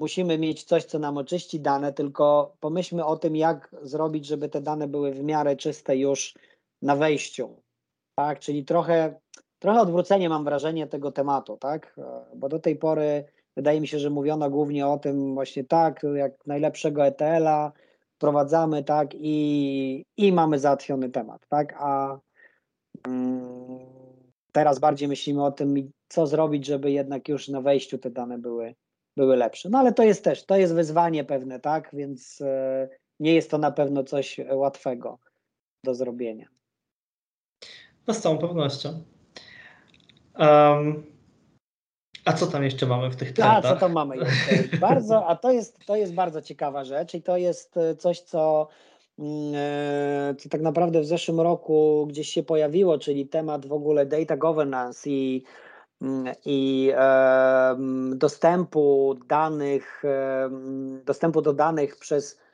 musimy mieć coś, co nam oczyści dane, tylko pomyślmy o tym, jak zrobić, żeby te dane były w miarę czyste już na wejściu. Tak, czyli trochę trochę odwrócenie mam wrażenie tego tematu, tak? E, bo do tej pory wydaje mi się, że mówiono głównie o tym właśnie tak, jak najlepszego ETL-a wprowadzamy, tak, i, i mamy załatwiony temat, tak? A mm, teraz bardziej myślimy o tym, co zrobić, żeby jednak już na wejściu te dane były, były lepsze. No ale to jest też, to jest wyzwanie pewne, tak? Więc e, nie jest to na pewno coś łatwego do zrobienia. No z całą pewnością. Um, a co tam jeszcze mamy w tych trendach? A co tam mamy jeszcze? Bardzo, a to jest, to jest bardzo ciekawa rzecz i to jest e, coś, co, mm, e, co tak naprawdę w zeszłym roku gdzieś się pojawiło, czyli temat w ogóle data governance i, mm, i e, dostępu danych, dostępu do danych przez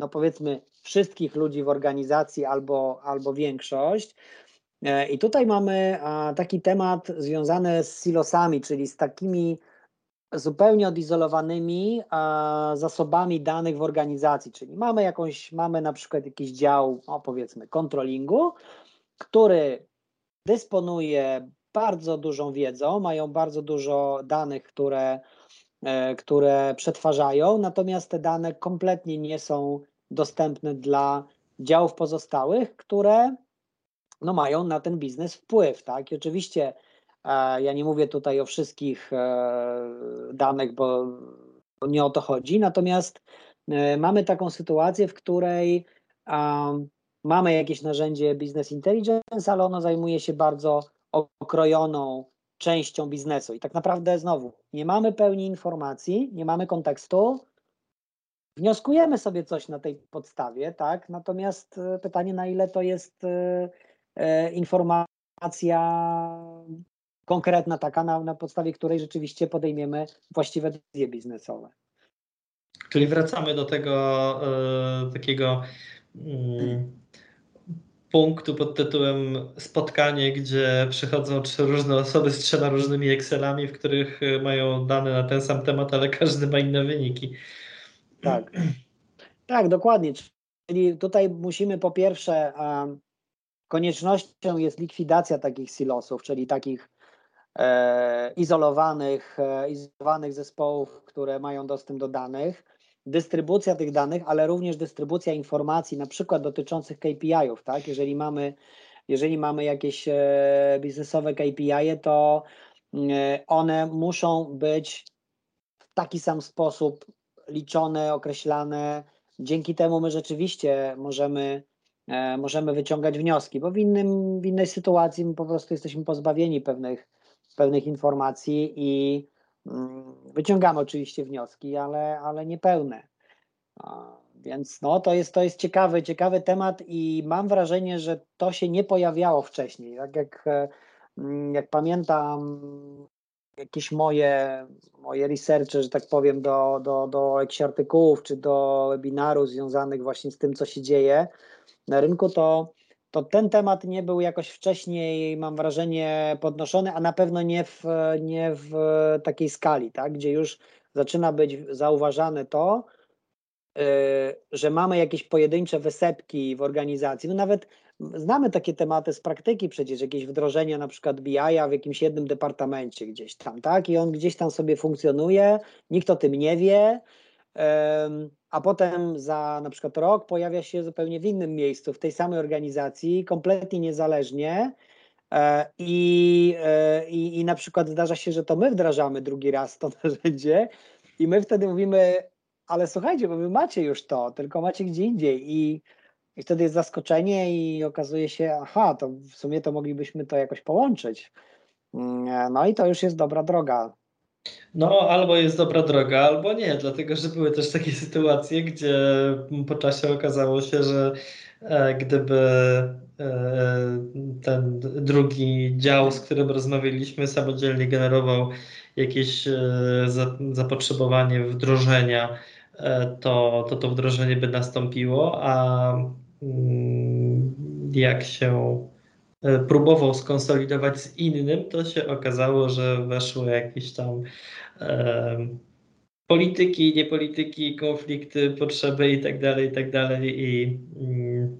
no powiedzmy wszystkich ludzi w organizacji albo, albo większość. E, I tutaj mamy taki temat związany z silosami, czyli z takimi zupełnie odizolowanymi zasobami danych w organizacji, czyli mamy jakąś, mamy na przykład jakiś dział, o powiedzmy, kontrolingu, który dysponuje bardzo dużą wiedzą, mają bardzo dużo danych, które, e, które przetwarzają, natomiast te dane kompletnie nie są dostępne dla działów pozostałych, które no mają na ten biznes wpływ, tak? I oczywiście e, ja nie mówię tutaj o wszystkich e, danych, bo, nie o to chodzi, natomiast e, mamy taką sytuację, w której mamy jakieś narzędzie Business Intelligence, ale ono zajmuje się bardzo okrojoną częścią biznesu. I tak naprawdę znowu nie mamy pełni informacji, nie mamy kontekstu. Wnioskujemy sobie coś na tej podstawie, tak? Natomiast pytanie, na ile to jest informacja konkretna taka, na, na podstawie której rzeczywiście podejmiemy właściwe decyzje biznesowe. Czyli wracamy do tego e, takiego mm, punktu pod tytułem spotkanie, gdzie przychodzą trzy różne osoby z trzema różnymi Excelami, w których mają dane na ten sam temat, ale każdy ma inne wyniki. Tak, tak, dokładnie. Czyli tutaj musimy po pierwsze, koniecznością jest likwidacja takich silosów, czyli takich e, izolowanych, e, izolowanych zespołów, które mają dostęp do danych, dystrybucja tych danych, ale również dystrybucja informacji, na przykład dotyczących KPI-ów, tak? Jeżeli mamy, jeżeli mamy jakieś e, biznesowe KPI, to one muszą być w taki sam sposób liczone, określane. Dzięki temu my rzeczywiście możemy, e, możemy wyciągać wnioski, bo w, innym, w innej sytuacji my po prostu jesteśmy pozbawieni pewnych, pewnych informacji i mm, wyciągamy oczywiście wnioski, ale, ale niepełne. Więc no, to, jest, to jest ciekawy, ciekawy temat i mam wrażenie, że to się nie pojawiało wcześniej. Tak jak, e, jak pamiętam jakieś moje, moje researche, że tak powiem, do, do, do jakichś artykułów czy do webinarów związanych właśnie z tym, co się dzieje na rynku, to, to ten temat nie był jakoś wcześniej, mam wrażenie, podnoszony, a na pewno nie w, nie w takiej skali, tak? gdzie już zaczyna być zauważane to, yy, że mamy jakieś pojedyncze wysepki w organizacji. No nawet Znamy takie tematy z praktyki, przecież jakieś wdrożenie na przykład BI-a w jakimś jednym departamencie gdzieś tam, tak? I on gdzieś tam sobie funkcjonuje, nikt o tym nie wie, a potem za na przykład rok pojawia się zupełnie w innym miejscu, w tej samej organizacji, kompletnie niezależnie. E, I, e, i, I na przykład zdarza się, że to my wdrażamy drugi raz to narzędzie i my wtedy mówimy, ale słuchajcie, bo wy macie już to, tylko macie gdzie indziej. I i wtedy jest zaskoczenie i okazuje się, aha, to w sumie to moglibyśmy to jakoś połączyć. Mm, no i to już jest dobra droga. No, albo jest dobra droga, albo nie, dlatego że były też takie sytuacje, gdzie po czasie okazało się, że e, gdyby e, ten drugi dział, z którym rozmawialiśmy, samodzielnie generował jakieś e, zapotrzebowanie wdrożenia, to, to to wdrożenie by nastąpiło, a jak się e, próbował skonsolidować z innym, to się okazało, że weszły jakieś tam e, polityki, niepolityki, konflikty, potrzeby i tak dalej, i tak. I, mm,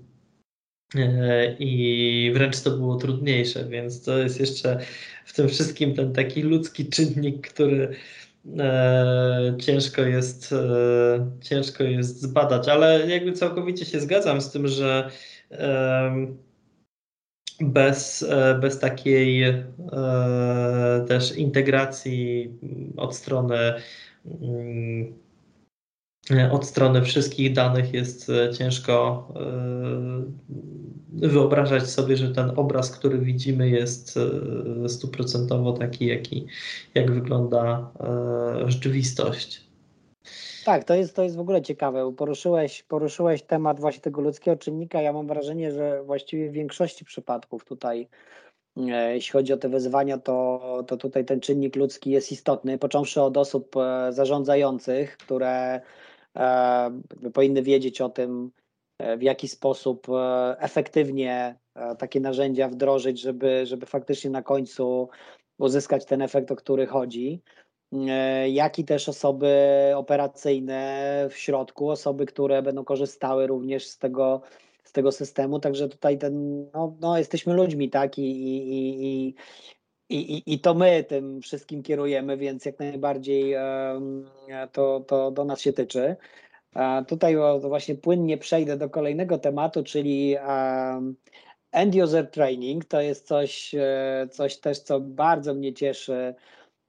e, I wręcz to było trudniejsze, więc to jest jeszcze w tym wszystkim ten taki ludzki czynnik, który e, ciężko jest, e, ciężko jest zbadać, ale jakby całkowicie się zgadzam z tym, że bez, e, bez takiej też integracji od strony mm, od strony wszystkich danych jest ciężko wyobrażać sobie, że ten obraz, który widzimy, jest e, stuprocentowo taki, jaki, jak wygląda rzeczywistość. Tak, to jest, to jest w ogóle ciekawe. Poruszyłeś, poruszyłeś temat właśnie tego ludzkiego czynnika. Ja mam wrażenie, że właściwie w większości przypadków tutaj, jeśli chodzi o te wyzwania, to, to tutaj ten czynnik ludzki jest istotny, począwszy od osób zarządzających, które powinny wiedzieć o tym, e, w jaki sposób e, efektywnie e, takie narzędzia wdrożyć, żeby, żeby faktycznie na końcu uzyskać ten efekt, o który chodzi. Jak i też osoby operacyjne w środku, osoby, które będą korzystały również z tego, z tego systemu. Także tutaj ten, no, no jesteśmy ludźmi, tak? I, i, i, i, I to my tym wszystkim kierujemy, więc jak najbardziej to, to do nas się tyczy. Tutaj właśnie płynnie przejdę do kolejnego tematu, czyli end user training. To jest coś, e, coś też, co bardzo mnie cieszy,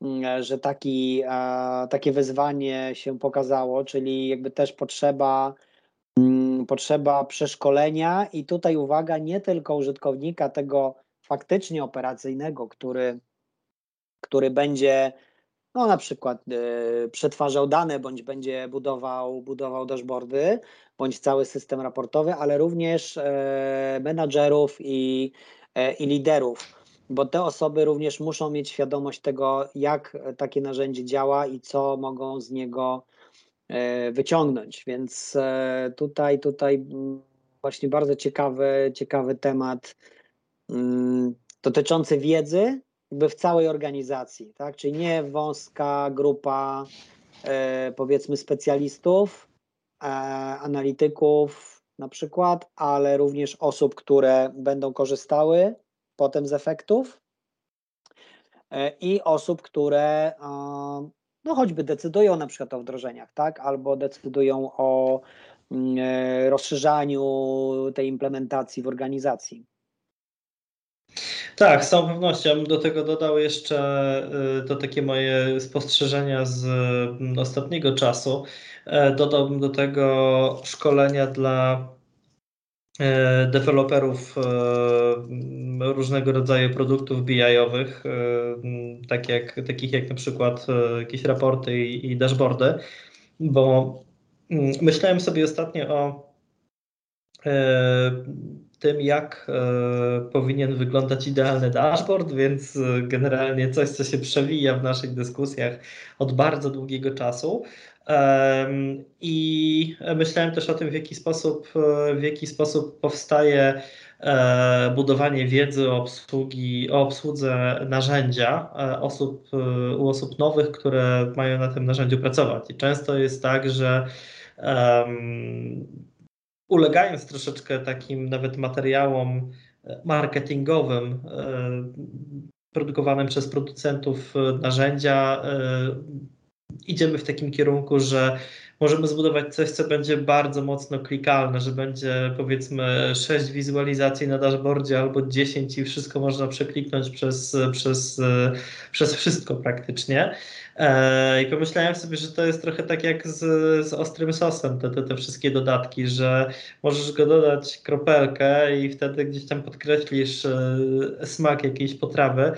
mm, że taki, takie wyzwanie się pokazało, czyli jakby też potrzeba mm, potrzeba przeszkolenia i tutaj uwaga, nie tylko użytkownika tego faktycznie operacyjnego, który, który będzie no na przykład y, przetwarzał dane, bądź będzie budował, budował dashboardy, bądź cały system raportowy, ale również y, menadżerów i, y, i liderów bo te osoby również muszą mieć świadomość tego, jak takie narzędzie działa i co mogą z niego e, wyciągnąć. Więc tutaj, tutaj właśnie bardzo ciekawy, ciekawy temat mm, dotyczący wiedzy jakby w całej organizacji, tak? Czyli nie wąska grupa e, powiedzmy specjalistów, analityków na przykład, ale również osób, które będą korzystały potem z efektów e, i osób, które no choćby decydują na przykład o wdrożeniach, tak, albo decydują o mm, e, rozszerzaniu tej implementacji w organizacji. Tak, z całą pewnością. Do tego dodał jeszcze y, to takie moje spostrzeżenia z mm, ostatniego czasu. E, dodałbym do tego szkolenia dla E, deweloperów e, różnego rodzaju produktów BI-owych, e, tak jak, takich jak na przykład jakieś raporty i, i dashboardy, bo mm, myślałem sobie ostatnio o tym, jak powinien wyglądać idealny dashboard, więc generalnie coś, co się przewija w naszych dyskusjach od bardzo długiego czasu. I myślałem też o tym, w jaki sposób, w jaki sposób powstaje e, budowanie wiedzy o, obsługi, o obsłudze narzędzia e, osób, e, u osób nowych, które mają na tym narzędziu pracować. I często jest tak, że ulegając troszeczkę takim nawet materiałom marketingowym, produkowanym przez producentów narzędzia, idziemy w takim kierunku, że możemy zbudować coś, co będzie bardzo mocno klikalne, że będzie powiedzmy 6 wizualizacji na dashboardzie albo 10 i wszystko można przekliknąć przez, przez, przez wszystko praktycznie. E, I pomyślałem sobie, że to jest trochę tak jak z, z ostrym sosem, te, te, te wszystkie dodatki, że możesz go dodać kropelkę i wtedy gdzieś tam podkreślisz e, smak jakiejś potrawy,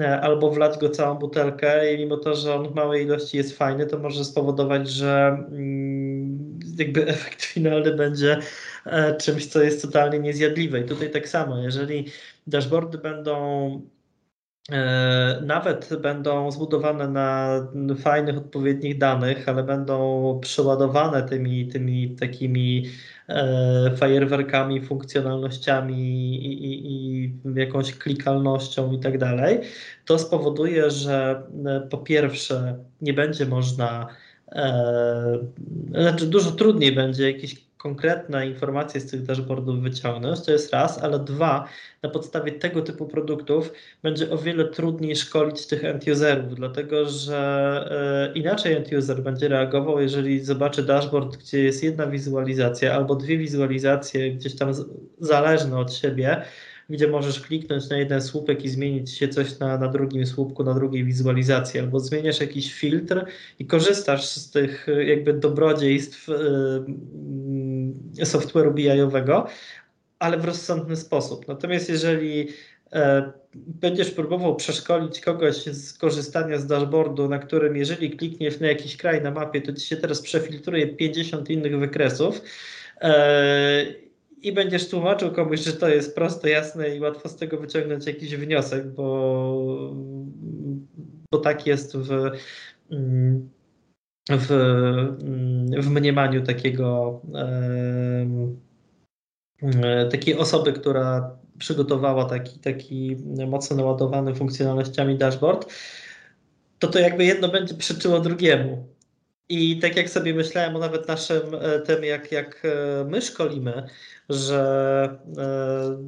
albo wlać go całą butelkę i mimo to, że on w małej ilości jest fajny, to może spowodować, że mm, jakby efekt finalny będzie e, czymś, co jest totalnie niezjadliwe. I tutaj tak samo, jeżeli dashboardy będą e, nawet będą zbudowane na fajnych, odpowiednich danych, ale będą przeładowane tymi, tymi takimi E, fajerwerkami, funkcjonalnościami i, i, i jakąś klikalnością i tak dalej, to spowoduje, że e, po pierwsze nie będzie można, e, znaczy dużo trudniej będzie jakieś konkretne informacje z tych dashboardów wyciągnąć, to jest raz, ale dwa, na podstawie tego typu produktów będzie o wiele trudniej szkolić tych end-userów, dlatego że e, inaczej end-user będzie reagował, jeżeli zobaczy dashboard, gdzie jest jedna wizualizacja albo dwie wizualizacje gdzieś tam zależne od siebie, gdzie możesz kliknąć na jeden słupek i zmienić się coś na, na drugim słupku, na drugiej wizualizacji, albo zmieniasz jakiś filtr i korzystasz z tych jakby dobrodziejstw yy, software'u BI-owego, ale w rozsądny sposób. Natomiast jeżeli e, będziesz próbował przeszkolić kogoś z korzystania z dashboardu, na którym jeżeli klikniesz na jakiś kraj na mapie, to ci się teraz przefiltruje 50 innych wykresów e, i będziesz tłumaczył komuś, że to jest proste, jasne i łatwo z tego wyciągnąć jakiś wniosek, bo, bo tak jest w, w, w mniemaniu takiego takiej osoby, która przygotowała taki, taki mocno naładowany funkcjonalnościami dashboard, to to jakby jedno będzie przeczyło drugiemu. I tak jak sobie myślałem o nawet naszym e, tym, jak, jak e, my szkolimy, że e,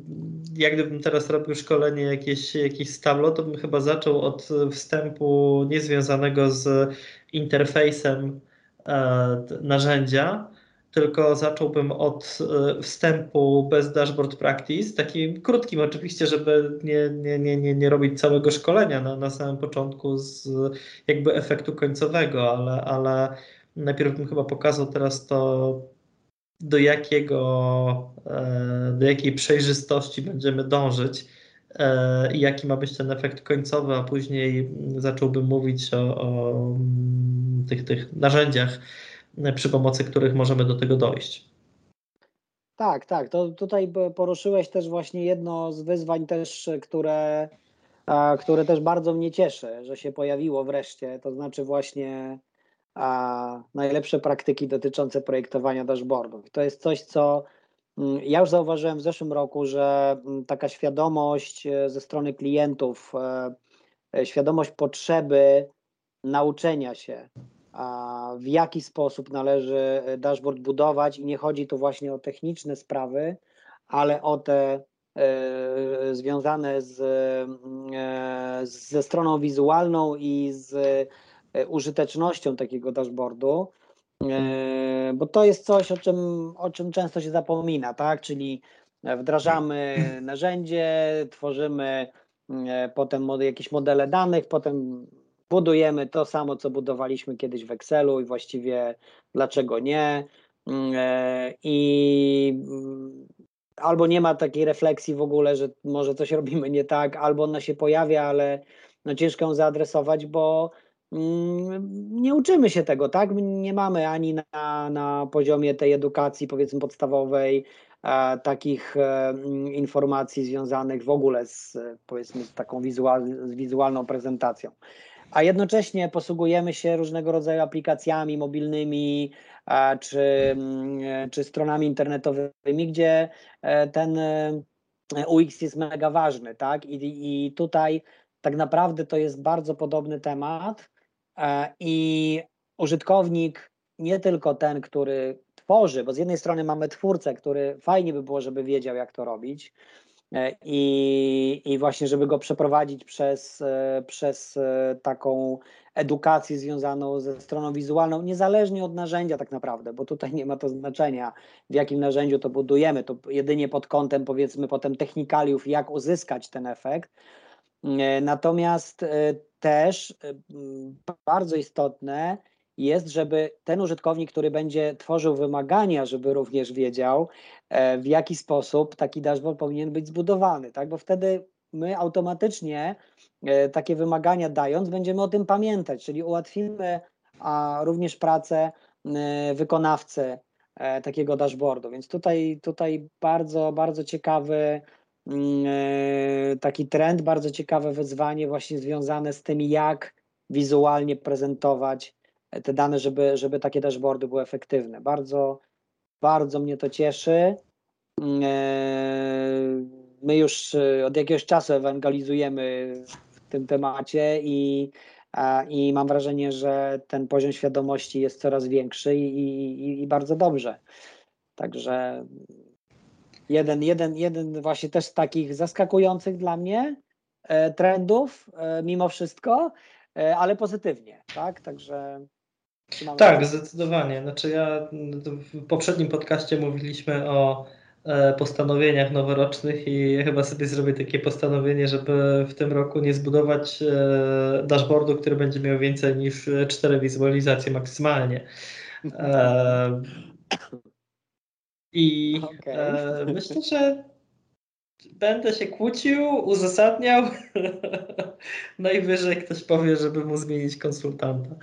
jak gdybym teraz robił szkolenie jakieś, jakieś z Tableau, to bym chyba zaczął od wstępu niezwiązanego z interfejsem narzędzia, tylko zacząłbym od wstępu bez dashboard practice, takim krótkim oczywiście, żeby nie, nie, nie, nie, nie robić całego szkolenia na, na samym początku z jakby efektu końcowego, ale, ale najpierw bym chyba pokazał teraz to, do jakiego, e, do jakiej przejrzystości będziemy dążyć. e, i jaki ma być ten efekt końcowy, a później zacząłbym mówić o, o mm, tych, tych narzędziach, przy pomocy których możemy do tego dojść. Tak, tak. To tutaj poruszyłeś też właśnie jedno z wyzwań też, które które też bardzo mnie cieszy, że się pojawiło wreszcie, to znaczy właśnie a, najlepsze praktyki dotyczące projektowania dashboardów. To jest coś, co ja już zauważyłem w zeszłym roku, że mm, taka świadomość e, ze strony klientów, e, e, świadomość potrzeby nauczenia się, w jaki sposób należy dashboard budować i nie chodzi tu właśnie o techniczne sprawy, ale o te związane z, ze stroną wizualną i z użytecznością takiego dashboardu, bo to jest coś, o czym, o czym często się zapomina, tak? Czyli wdrażamy narzędzie, tworzymy e, potem jakieś modele danych, potem budujemy to samo, co budowaliśmy kiedyś w Excelu i właściwie dlaczego nie. I albo nie ma takiej refleksji w ogóle, że może coś robimy nie tak, albo ona się pojawia, ale no ciężko ją zaadresować, bo nie uczymy się tego, tak? Nie mamy ani na, na poziomie tej edukacji, powiedzmy, podstawowej, e, takich e, informacji związanych w ogóle z, powiedzmy, z taką wizual, z wizualną prezentacją. A jednocześnie posługujemy się różnego rodzaju aplikacjami mobilnymi e, czy, mm, czy stronami internetowymi, gdzie e, ten e, UX jest mega ważny, tak? I, I tutaj tak naprawdę to jest bardzo podobny temat, I użytkownik, nie tylko ten, który tworzy, bo z jednej strony mamy twórcę, który fajnie by było, żeby wiedział, jak to robić, e, i, i właśnie, żeby go przeprowadzić przez, e, przez taką edukację związaną ze stroną wizualną, niezależnie od narzędzia tak naprawdę, bo tutaj nie ma to znaczenia, w jakim narzędziu to budujemy, to jedynie pod kątem powiedzmy potem technikaliów, jak uzyskać ten efekt. Natomiast też y, bardzo istotne jest, żeby ten użytkownik, który będzie tworzył wymagania, żeby również wiedział, e, w jaki sposób taki dashboard powinien być zbudowany, tak? Bo wtedy my automatycznie e, takie wymagania dając, będziemy o tym pamiętać, czyli ułatwimy a również pracę wykonawcy e, takiego dashboardu. Więc tutaj, tutaj bardzo, bardzo ciekawy taki trend, bardzo ciekawe wyzwanie właśnie związane z tym, jak wizualnie prezentować te dane, żeby, żeby takie dashboardy były efektywne. Bardzo, bardzo mnie to cieszy. Mm, e, my już e, od jakiegoś czasu ewangelizujemy w tym temacie i, i mam wrażenie, że ten poziom świadomości jest coraz większy i, i, i bardzo dobrze. Także jeden, jeden, jeden właśnie też z takich zaskakujących dla mnie e, trendów e, mimo wszystko, e, ale pozytywnie, tak? Także tak, zdecydowanie. Znaczy ja w poprzednim podcaście mówiliśmy o postanowieniach noworocznych i chyba sobie zrobię takie postanowienie, żeby w tym roku nie zbudować dashboardu, który będzie miał więcej niż cztery wizualizacje maksymalnie. I okay. e, myślę, że będę się kłócił, uzasadniał. Najwyżej ktoś powie, żeby mu zmienić konsultanta.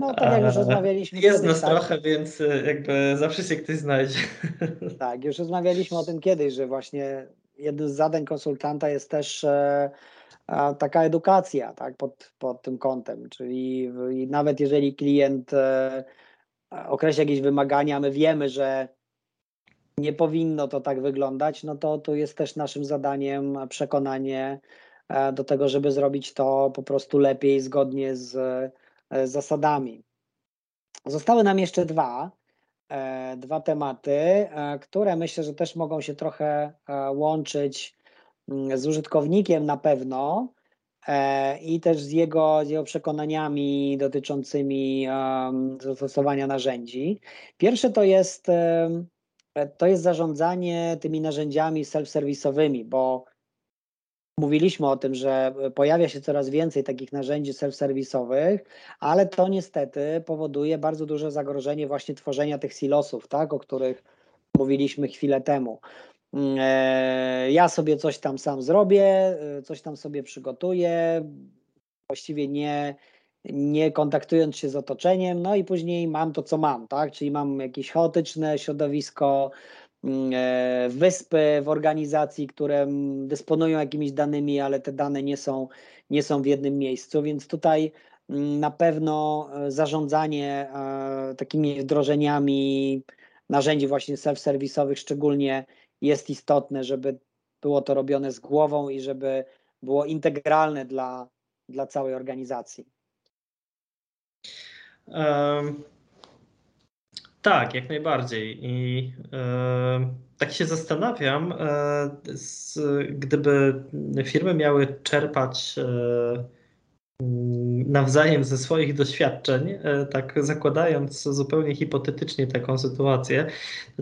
No tak jak już rozmawialiśmy. Jest nas tak? trochę, więc e, jakby zawsze się ktoś znajdzie. Tak, już rozmawialiśmy o tym kiedyś, że właśnie jednym z zadań konsultanta jest też e, taka edukacja tak, pod, pod tym kątem, czyli nawet jeżeli klient e, określa jakieś wymagania, my wiemy, że nie powinno to tak wyglądać, no to tu jest też naszym zadaniem przekonanie e, do tego, żeby zrobić to po prostu lepiej, zgodnie z, e, zasadami. Zostały nam jeszcze dwa, e, dwa tematy, które myślę, że też mogą się trochę łączyć mm, z użytkownikiem na pewno i też z jego, z jego przekonaniami dotyczącymi zastosowania narzędzi. Pierwsze to jest to jest zarządzanie tymi narzędziami self-serwisowymi, bo mówiliśmy o tym, że pojawia się coraz więcej takich narzędzi self-serwisowych, ale to niestety powoduje bardzo duże zagrożenie właśnie tworzenia tych silosów, tak, o których mówiliśmy chwilę temu. Mm, e, ja sobie coś tam sam zrobię, e, coś tam sobie przygotuję, właściwie nie, nie kontaktując się z otoczeniem, no i później mam to, co mam, tak? Czyli mam jakieś chaotyczne środowisko, mm, e, wyspy w organizacji, które dysponują jakimiś danymi, ale te dane nie są, nie są w jednym miejscu, więc tutaj na pewno zarządzanie takimi wdrożeniami narzędzi właśnie self-serwisowych szczególnie jest istotne, żeby było to robione z głową i żeby było integralne dla, dla całej organizacji. Tak, jak najbardziej. I tak się zastanawiam, um, z, gdyby firmy miały czerpać nawzajem ze swoich doświadczeń, e, tak zakładając zupełnie hipotetycznie taką sytuację,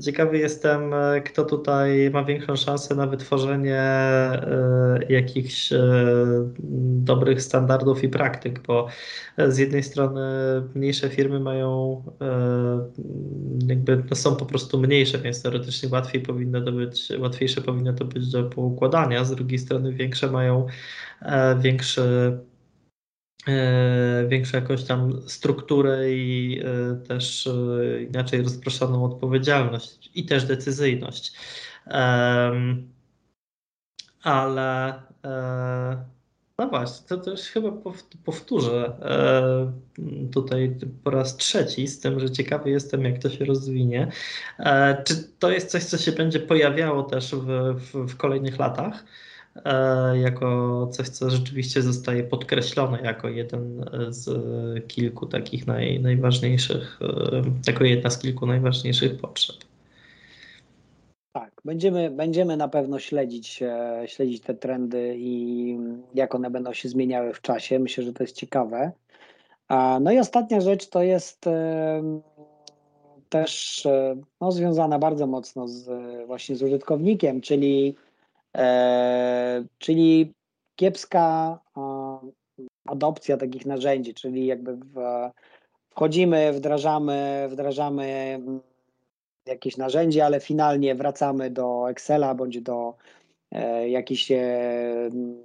ciekawy jestem, e, kto tutaj ma większą szansę na wytworzenie e, jakichś dobrych standardów i praktyk, bo z jednej strony mniejsze firmy mają, jakby no są po prostu mniejsze, więc teoretycznie łatwiej powinno to być, łatwiejsze powinno to być do poukładania, z drugiej strony większe mają większy większą jakąś tam strukturę i e, też e, inaczej rozproszoną odpowiedzialność i też decyzyjność. Ale no właśnie, to też chyba powtórzę tutaj po raz trzeci, z tym, że ciekawy jestem, jak to się rozwinie. Czy to jest coś, co się będzie pojawiało też w, w, w kolejnych latach? E, jako coś, co rzeczywiście zostaje podkreślone jako jeden z kilku takich naj, najważniejszych, e, jako jedna z kilku najważniejszych potrzeb. Tak, będziemy, będziemy na pewno śledzić, e, śledzić te trendy i jak one będą się zmieniały w czasie. Myślę, że to jest ciekawe. No i ostatnia rzecz to jest też no, związana bardzo mocno z, właśnie z użytkownikiem, czyli czyli kiepska adopcja takich narzędzi, czyli jakby wchodzimy, wdrażamy, wdrażamy mm, jakieś narzędzie, ale finalnie wracamy do Excela bądź do e, jakichś e,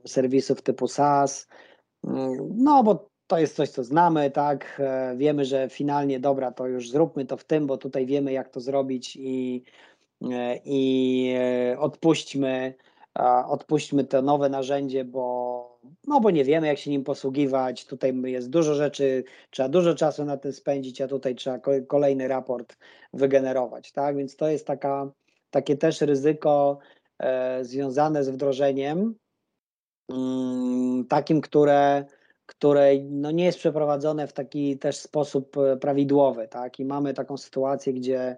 serwisów typu SaaS, mm, no bo to jest coś, co znamy, tak, wiemy, że finalnie dobra, to już zróbmy to w tym, bo tutaj wiemy, jak to zrobić i, i odpuśćmy odpuśćmy to nowe narzędzie, bo, no bo nie wiemy, jak się nim posługiwać. Tutaj jest dużo rzeczy, trzeba dużo czasu na tym spędzić, a tutaj trzeba kolejny raport wygenerować. Tak? Więc to jest taka, takie też ryzyko e, związane z wdrożeniem, mm, takim, które, które no nie jest przeprowadzone w taki też sposób e, prawidłowy. Tak? I mamy taką sytuację, gdzie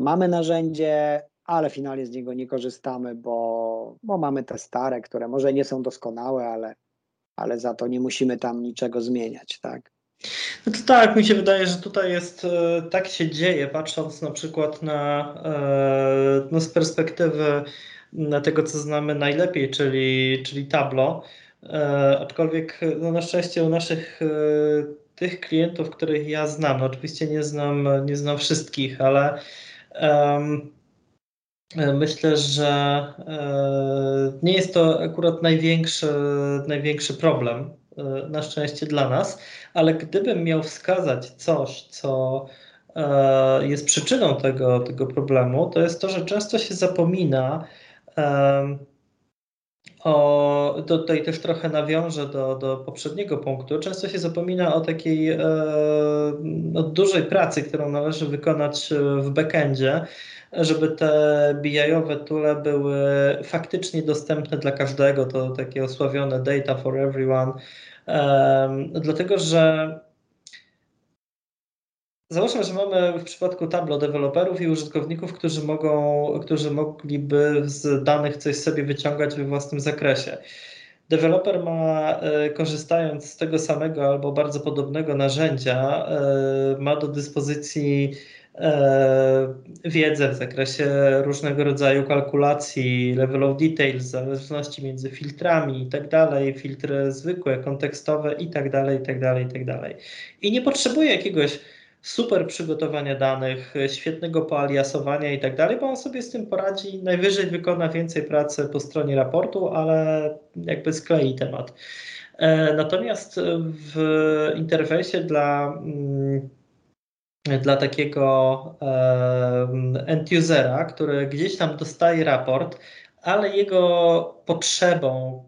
mamy narzędzie, ale finalnie z niego nie korzystamy, bo, bo mamy te stare, które może nie są doskonałe, ale, ale za to nie musimy tam niczego zmieniać, tak? No to tak, mi się wydaje, że tutaj jest, e, tak się dzieje, patrząc na przykład na, e, no z perspektywy na tego, co znamy najlepiej, czyli, czyli Tableau, e, aczkolwiek no na szczęście u naszych tych klientów, których ja znam, no oczywiście nie znam, nie znam wszystkich, ale E, myślę, że e, nie jest to akurat największy, największy problem, e, na szczęście dla nas, ale gdybym miał wskazać coś, co jest przyczyną tego, tego problemu, to jest to, że często się zapomina o, tutaj też trochę nawiążę do, do poprzedniego punktu, często się zapomina o takiej o dużej pracy, którą należy wykonać w backendzie, żeby te BI-owe tule były faktycznie dostępne dla każdego, to takie osławione data for everyone, um, dlatego że Załóżmy, że mamy w przypadku Tableau deweloperów i użytkowników, którzy, mogą, którzy mogliby z danych coś sobie wyciągać we własnym zakresie. Deweloper ma, e, korzystając z tego samego albo bardzo podobnego narzędzia, e, ma do dyspozycji wiedzę w zakresie różnego rodzaju kalkulacji, level of details, zależności między filtrami i tak dalej, filtry zwykłe, kontekstowe i tak dalej, i tak dalej, i tak dalej. I nie potrzebuje jakiegoś super przygotowania danych, świetnego poaliasowania i tak dalej, bo on sobie z tym poradzi, najwyżej wykona więcej pracy po stronie raportu, ale jakby sklei temat. E, natomiast w interfejsie dla mm, dla takiego end-usera, który gdzieś tam dostaje raport, ale jego potrzebą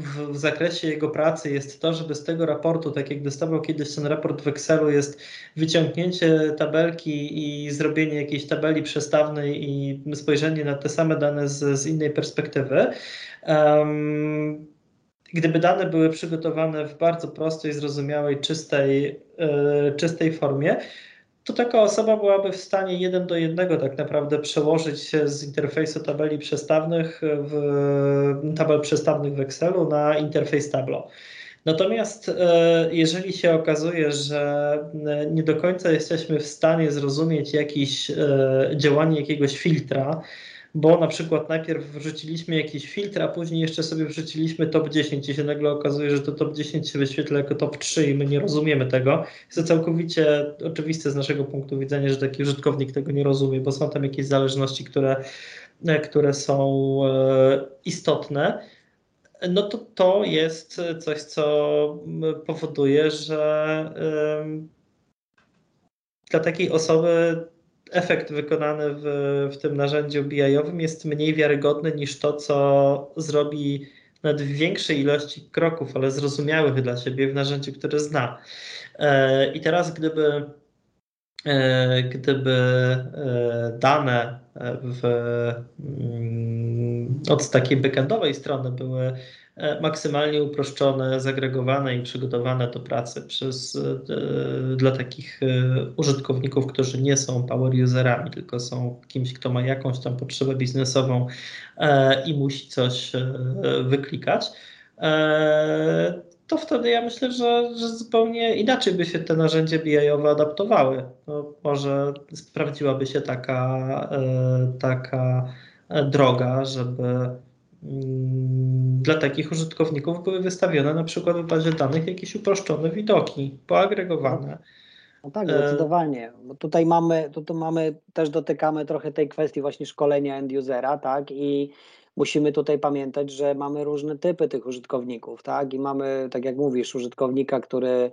w, w, zakresie jego pracy jest to, żeby z tego raportu, tak jak dostawał kiedyś ten raport w Excelu, jest wyciągnięcie tabelki i zrobienie jakiejś tabeli przestawnej i spojrzenie na te same dane z, z innej perspektywy. Um, gdyby dane były przygotowane w bardzo prostej, zrozumiałej, czystej, yy, czystej formie, to taka osoba byłaby w stanie jeden do jednego tak naprawdę przełożyć się z interfejsu tabeli przestawnych w tabel przestawnych w Excelu na interfejs Tableau. Natomiast e, jeżeli się okazuje, że nie do końca jesteśmy w stanie zrozumieć jakieś e, działanie jakiegoś filtra, bo na przykład najpierw wrzuciliśmy jakiś filtr, a później jeszcze sobie wrzuciliśmy top 10 i się nagle okazuje, że to top 10 się wyświetla jako top 3 i my nie rozumiemy tego. Jest to całkowicie oczywiste z naszego punktu widzenia, że taki użytkownik tego nie rozumie, bo są tam jakieś zależności, które, które są e, istotne. No to to jest coś, co powoduje, że dla takiej osoby efekt wykonany w, w tym narzędziu BI-owym jest mniej wiarygodny niż to, co zrobi nawet w większej ilości kroków, ale zrozumiałych dla siebie w narzędziu, które zna. E, I teraz, gdyby, e, gdyby e, dane w, mm, od takiej backendowej strony były E, maksymalnie uproszczone, zagregowane i przygotowane do pracy przez, e, dla takich e, użytkowników, którzy nie są power userami, tylko są kimś, kto ma jakąś tam potrzebę biznesową i musi coś wyklikać to wtedy ja myślę, że, że zupełnie inaczej by się te narzędzia BI-owe adaptowały. No, może sprawdziłaby się taka, taka droga, żeby Mm, dla takich użytkowników były wystawione na przykład w bazie danych jakieś uproszczone widoki, poagregowane. No tak, zdecydowanie. Bo tutaj mamy, tutaj mamy, też dotykamy trochę tej kwestii właśnie szkolenia end-usera, tak, i musimy tutaj pamiętać, że mamy różne typy tych użytkowników, tak, i mamy, tak jak mówisz, użytkownika, który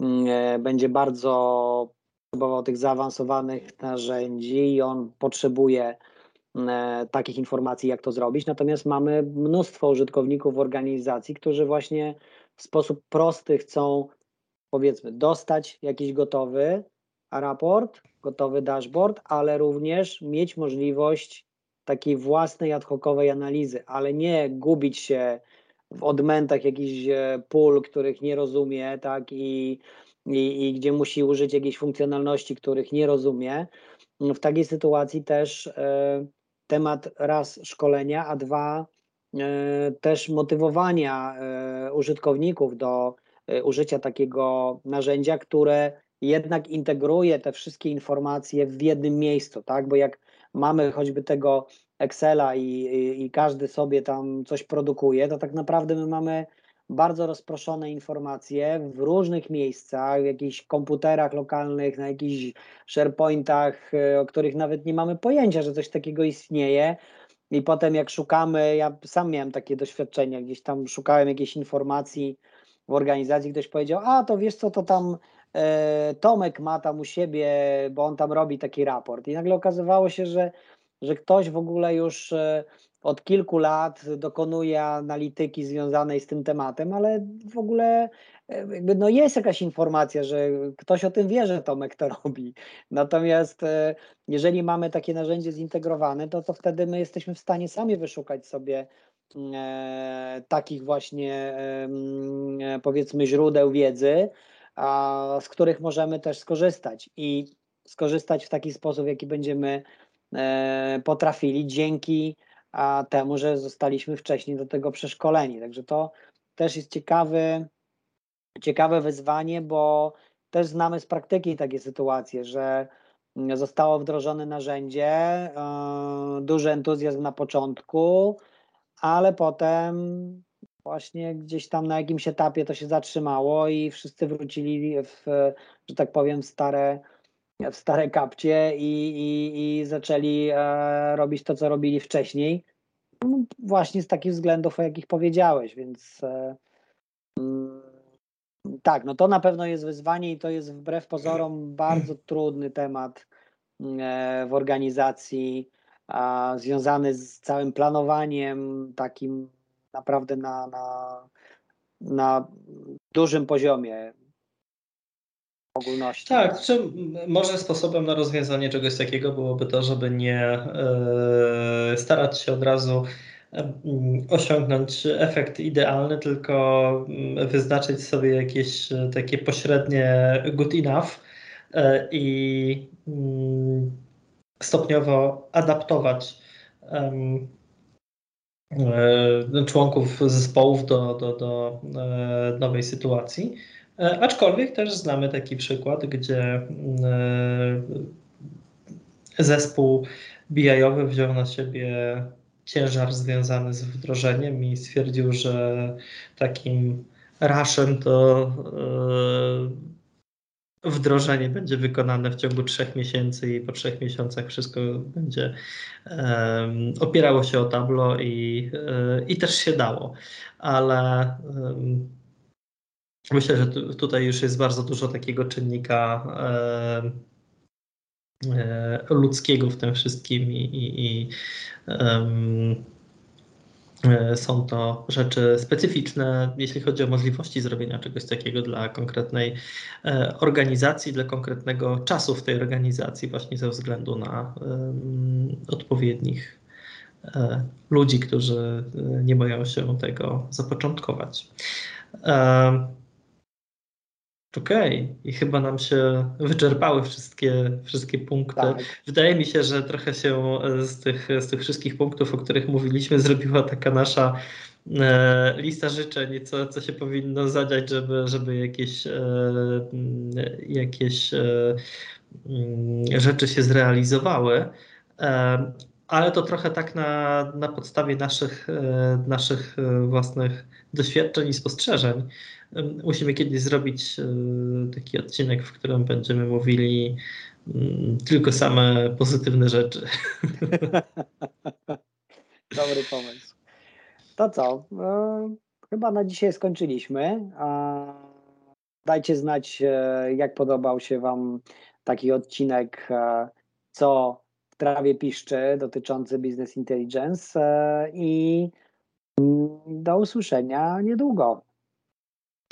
mm, e, będzie bardzo potrzebował tych zaawansowanych narzędzi i on potrzebuje takich informacji, jak to zrobić. Natomiast mamy mnóstwo użytkowników organizacji, którzy właśnie w sposób prosty chcą, powiedzmy, dostać jakiś gotowy raport, gotowy dashboard, ale również mieć możliwość takiej własnej ad hocowej analizy, ale nie gubić się w odmętach jakichś e, pól, których nie rozumie, tak, i, i, i gdzie musi użyć jakiejś funkcjonalności, których nie rozumie. W takiej sytuacji też e, temat raz szkolenia, a dwa e, też motywowania e, użytkowników do e, użycia takiego narzędzia, które jednak integruje te wszystkie informacje w jednym miejscu, tak? Bo jak mamy choćby tego Excela i, i, i każdy sobie tam coś produkuje, to tak naprawdę my mamy bardzo rozproszone informacje w różnych miejscach, w jakichś komputerach lokalnych, na jakichś SharePointach, e, o których nawet nie mamy pojęcia, że coś takiego istnieje. I potem jak szukamy, ja sam miałem takie doświadczenia, gdzieś tam szukałem jakiejś informacji w organizacji, ktoś powiedział, a to wiesz co, to tam e, Tomek ma tam u siebie, bo on tam robi taki raport. I nagle okazywało się, że, że ktoś w ogóle już e, od kilku lat dokonuje analityki związanej z tym tematem, ale w ogóle e, jakby no jest jakaś informacja, że ktoś o tym wie, że Tomek to robi. Natomiast e, jeżeli mamy takie narzędzie zintegrowane, to, to wtedy my jesteśmy w stanie sami wyszukać sobie e, takich właśnie e, powiedzmy źródeł wiedzy, a, z których możemy też skorzystać i skorzystać w taki sposób, jaki będziemy e, potrafili dzięki a temu, że zostaliśmy wcześniej do tego przeszkoleni. Także to też jest ciekawy, ciekawe wyzwanie, bo też znamy z praktyki takie sytuacje, że zostało wdrożone narzędzie, e, duży entuzjazm na początku, ale potem właśnie gdzieś tam na jakimś etapie to się zatrzymało i wszyscy wrócili w, że tak powiem, stare w stare kapcie i, i, i zaczęli e, robić to, co robili wcześniej. No, właśnie z takich względów, o jakich powiedziałeś, więc e, mm, tak, no to na pewno jest wyzwanie i to jest wbrew pozorom bardzo trudny temat e, w organizacji, związany z całym planowaniem takim naprawdę na, na, na dużym poziomie ogólności. Tak, czy może sposobem na rozwiązanie czegoś takiego byłoby to, żeby nie e, starać się od razu e, osiągnąć efekt idealny, tylko mm, wyznaczyć sobie jakieś e, takie pośrednie good enough i mm, stopniowo adaptować członków zespołów do, do, do nowej sytuacji. E, aczkolwiek też znamy taki przykład, gdzie e, zespół BI-owy wziął na siebie ciężar związany z wdrożeniem i stwierdził, że takim raszem to e, wdrożenie będzie wykonane w ciągu trzech miesięcy i po trzech miesiącach wszystko będzie opierało się o tablo i, i też się dało. Ale Myślę, że tutaj już jest bardzo dużo takiego czynnika e, e, ludzkiego w tym wszystkim i, i, i e, są to rzeczy specyficzne, jeśli chodzi o możliwości zrobienia czegoś takiego dla konkretnej organizacji, dla konkretnego czasu w tej organizacji, właśnie ze względu na odpowiednich ludzi, którzy nie boją się tego zapoczątkować. Okej, okay. i chyba nam się wyczerpały wszystkie, wszystkie punkty. Tak. Wydaje mi się, że trochę się z tych, z tych wszystkich punktów, o których mówiliśmy, zrobiła taka nasza e, lista życzeń, co, co się powinno zadziać, żeby, żeby jakieś, e, jakieś e, mm, rzeczy się zrealizowały. E, ale to trochę tak na, na podstawie naszych, e, naszych e, własnych doświadczeń i spostrzeżeń. Musimy kiedyś zrobić e, taki odcinek, w którym będziemy mówili mm, tylko same pozytywne rzeczy. Dobry pomysł. To co? Chyba na dzisiaj skończyliśmy. Dajcie znać, jak podobał się Wam taki odcinek, co w trawie piszczy dotyczący Business Intelligence i do usłyszenia niedługo.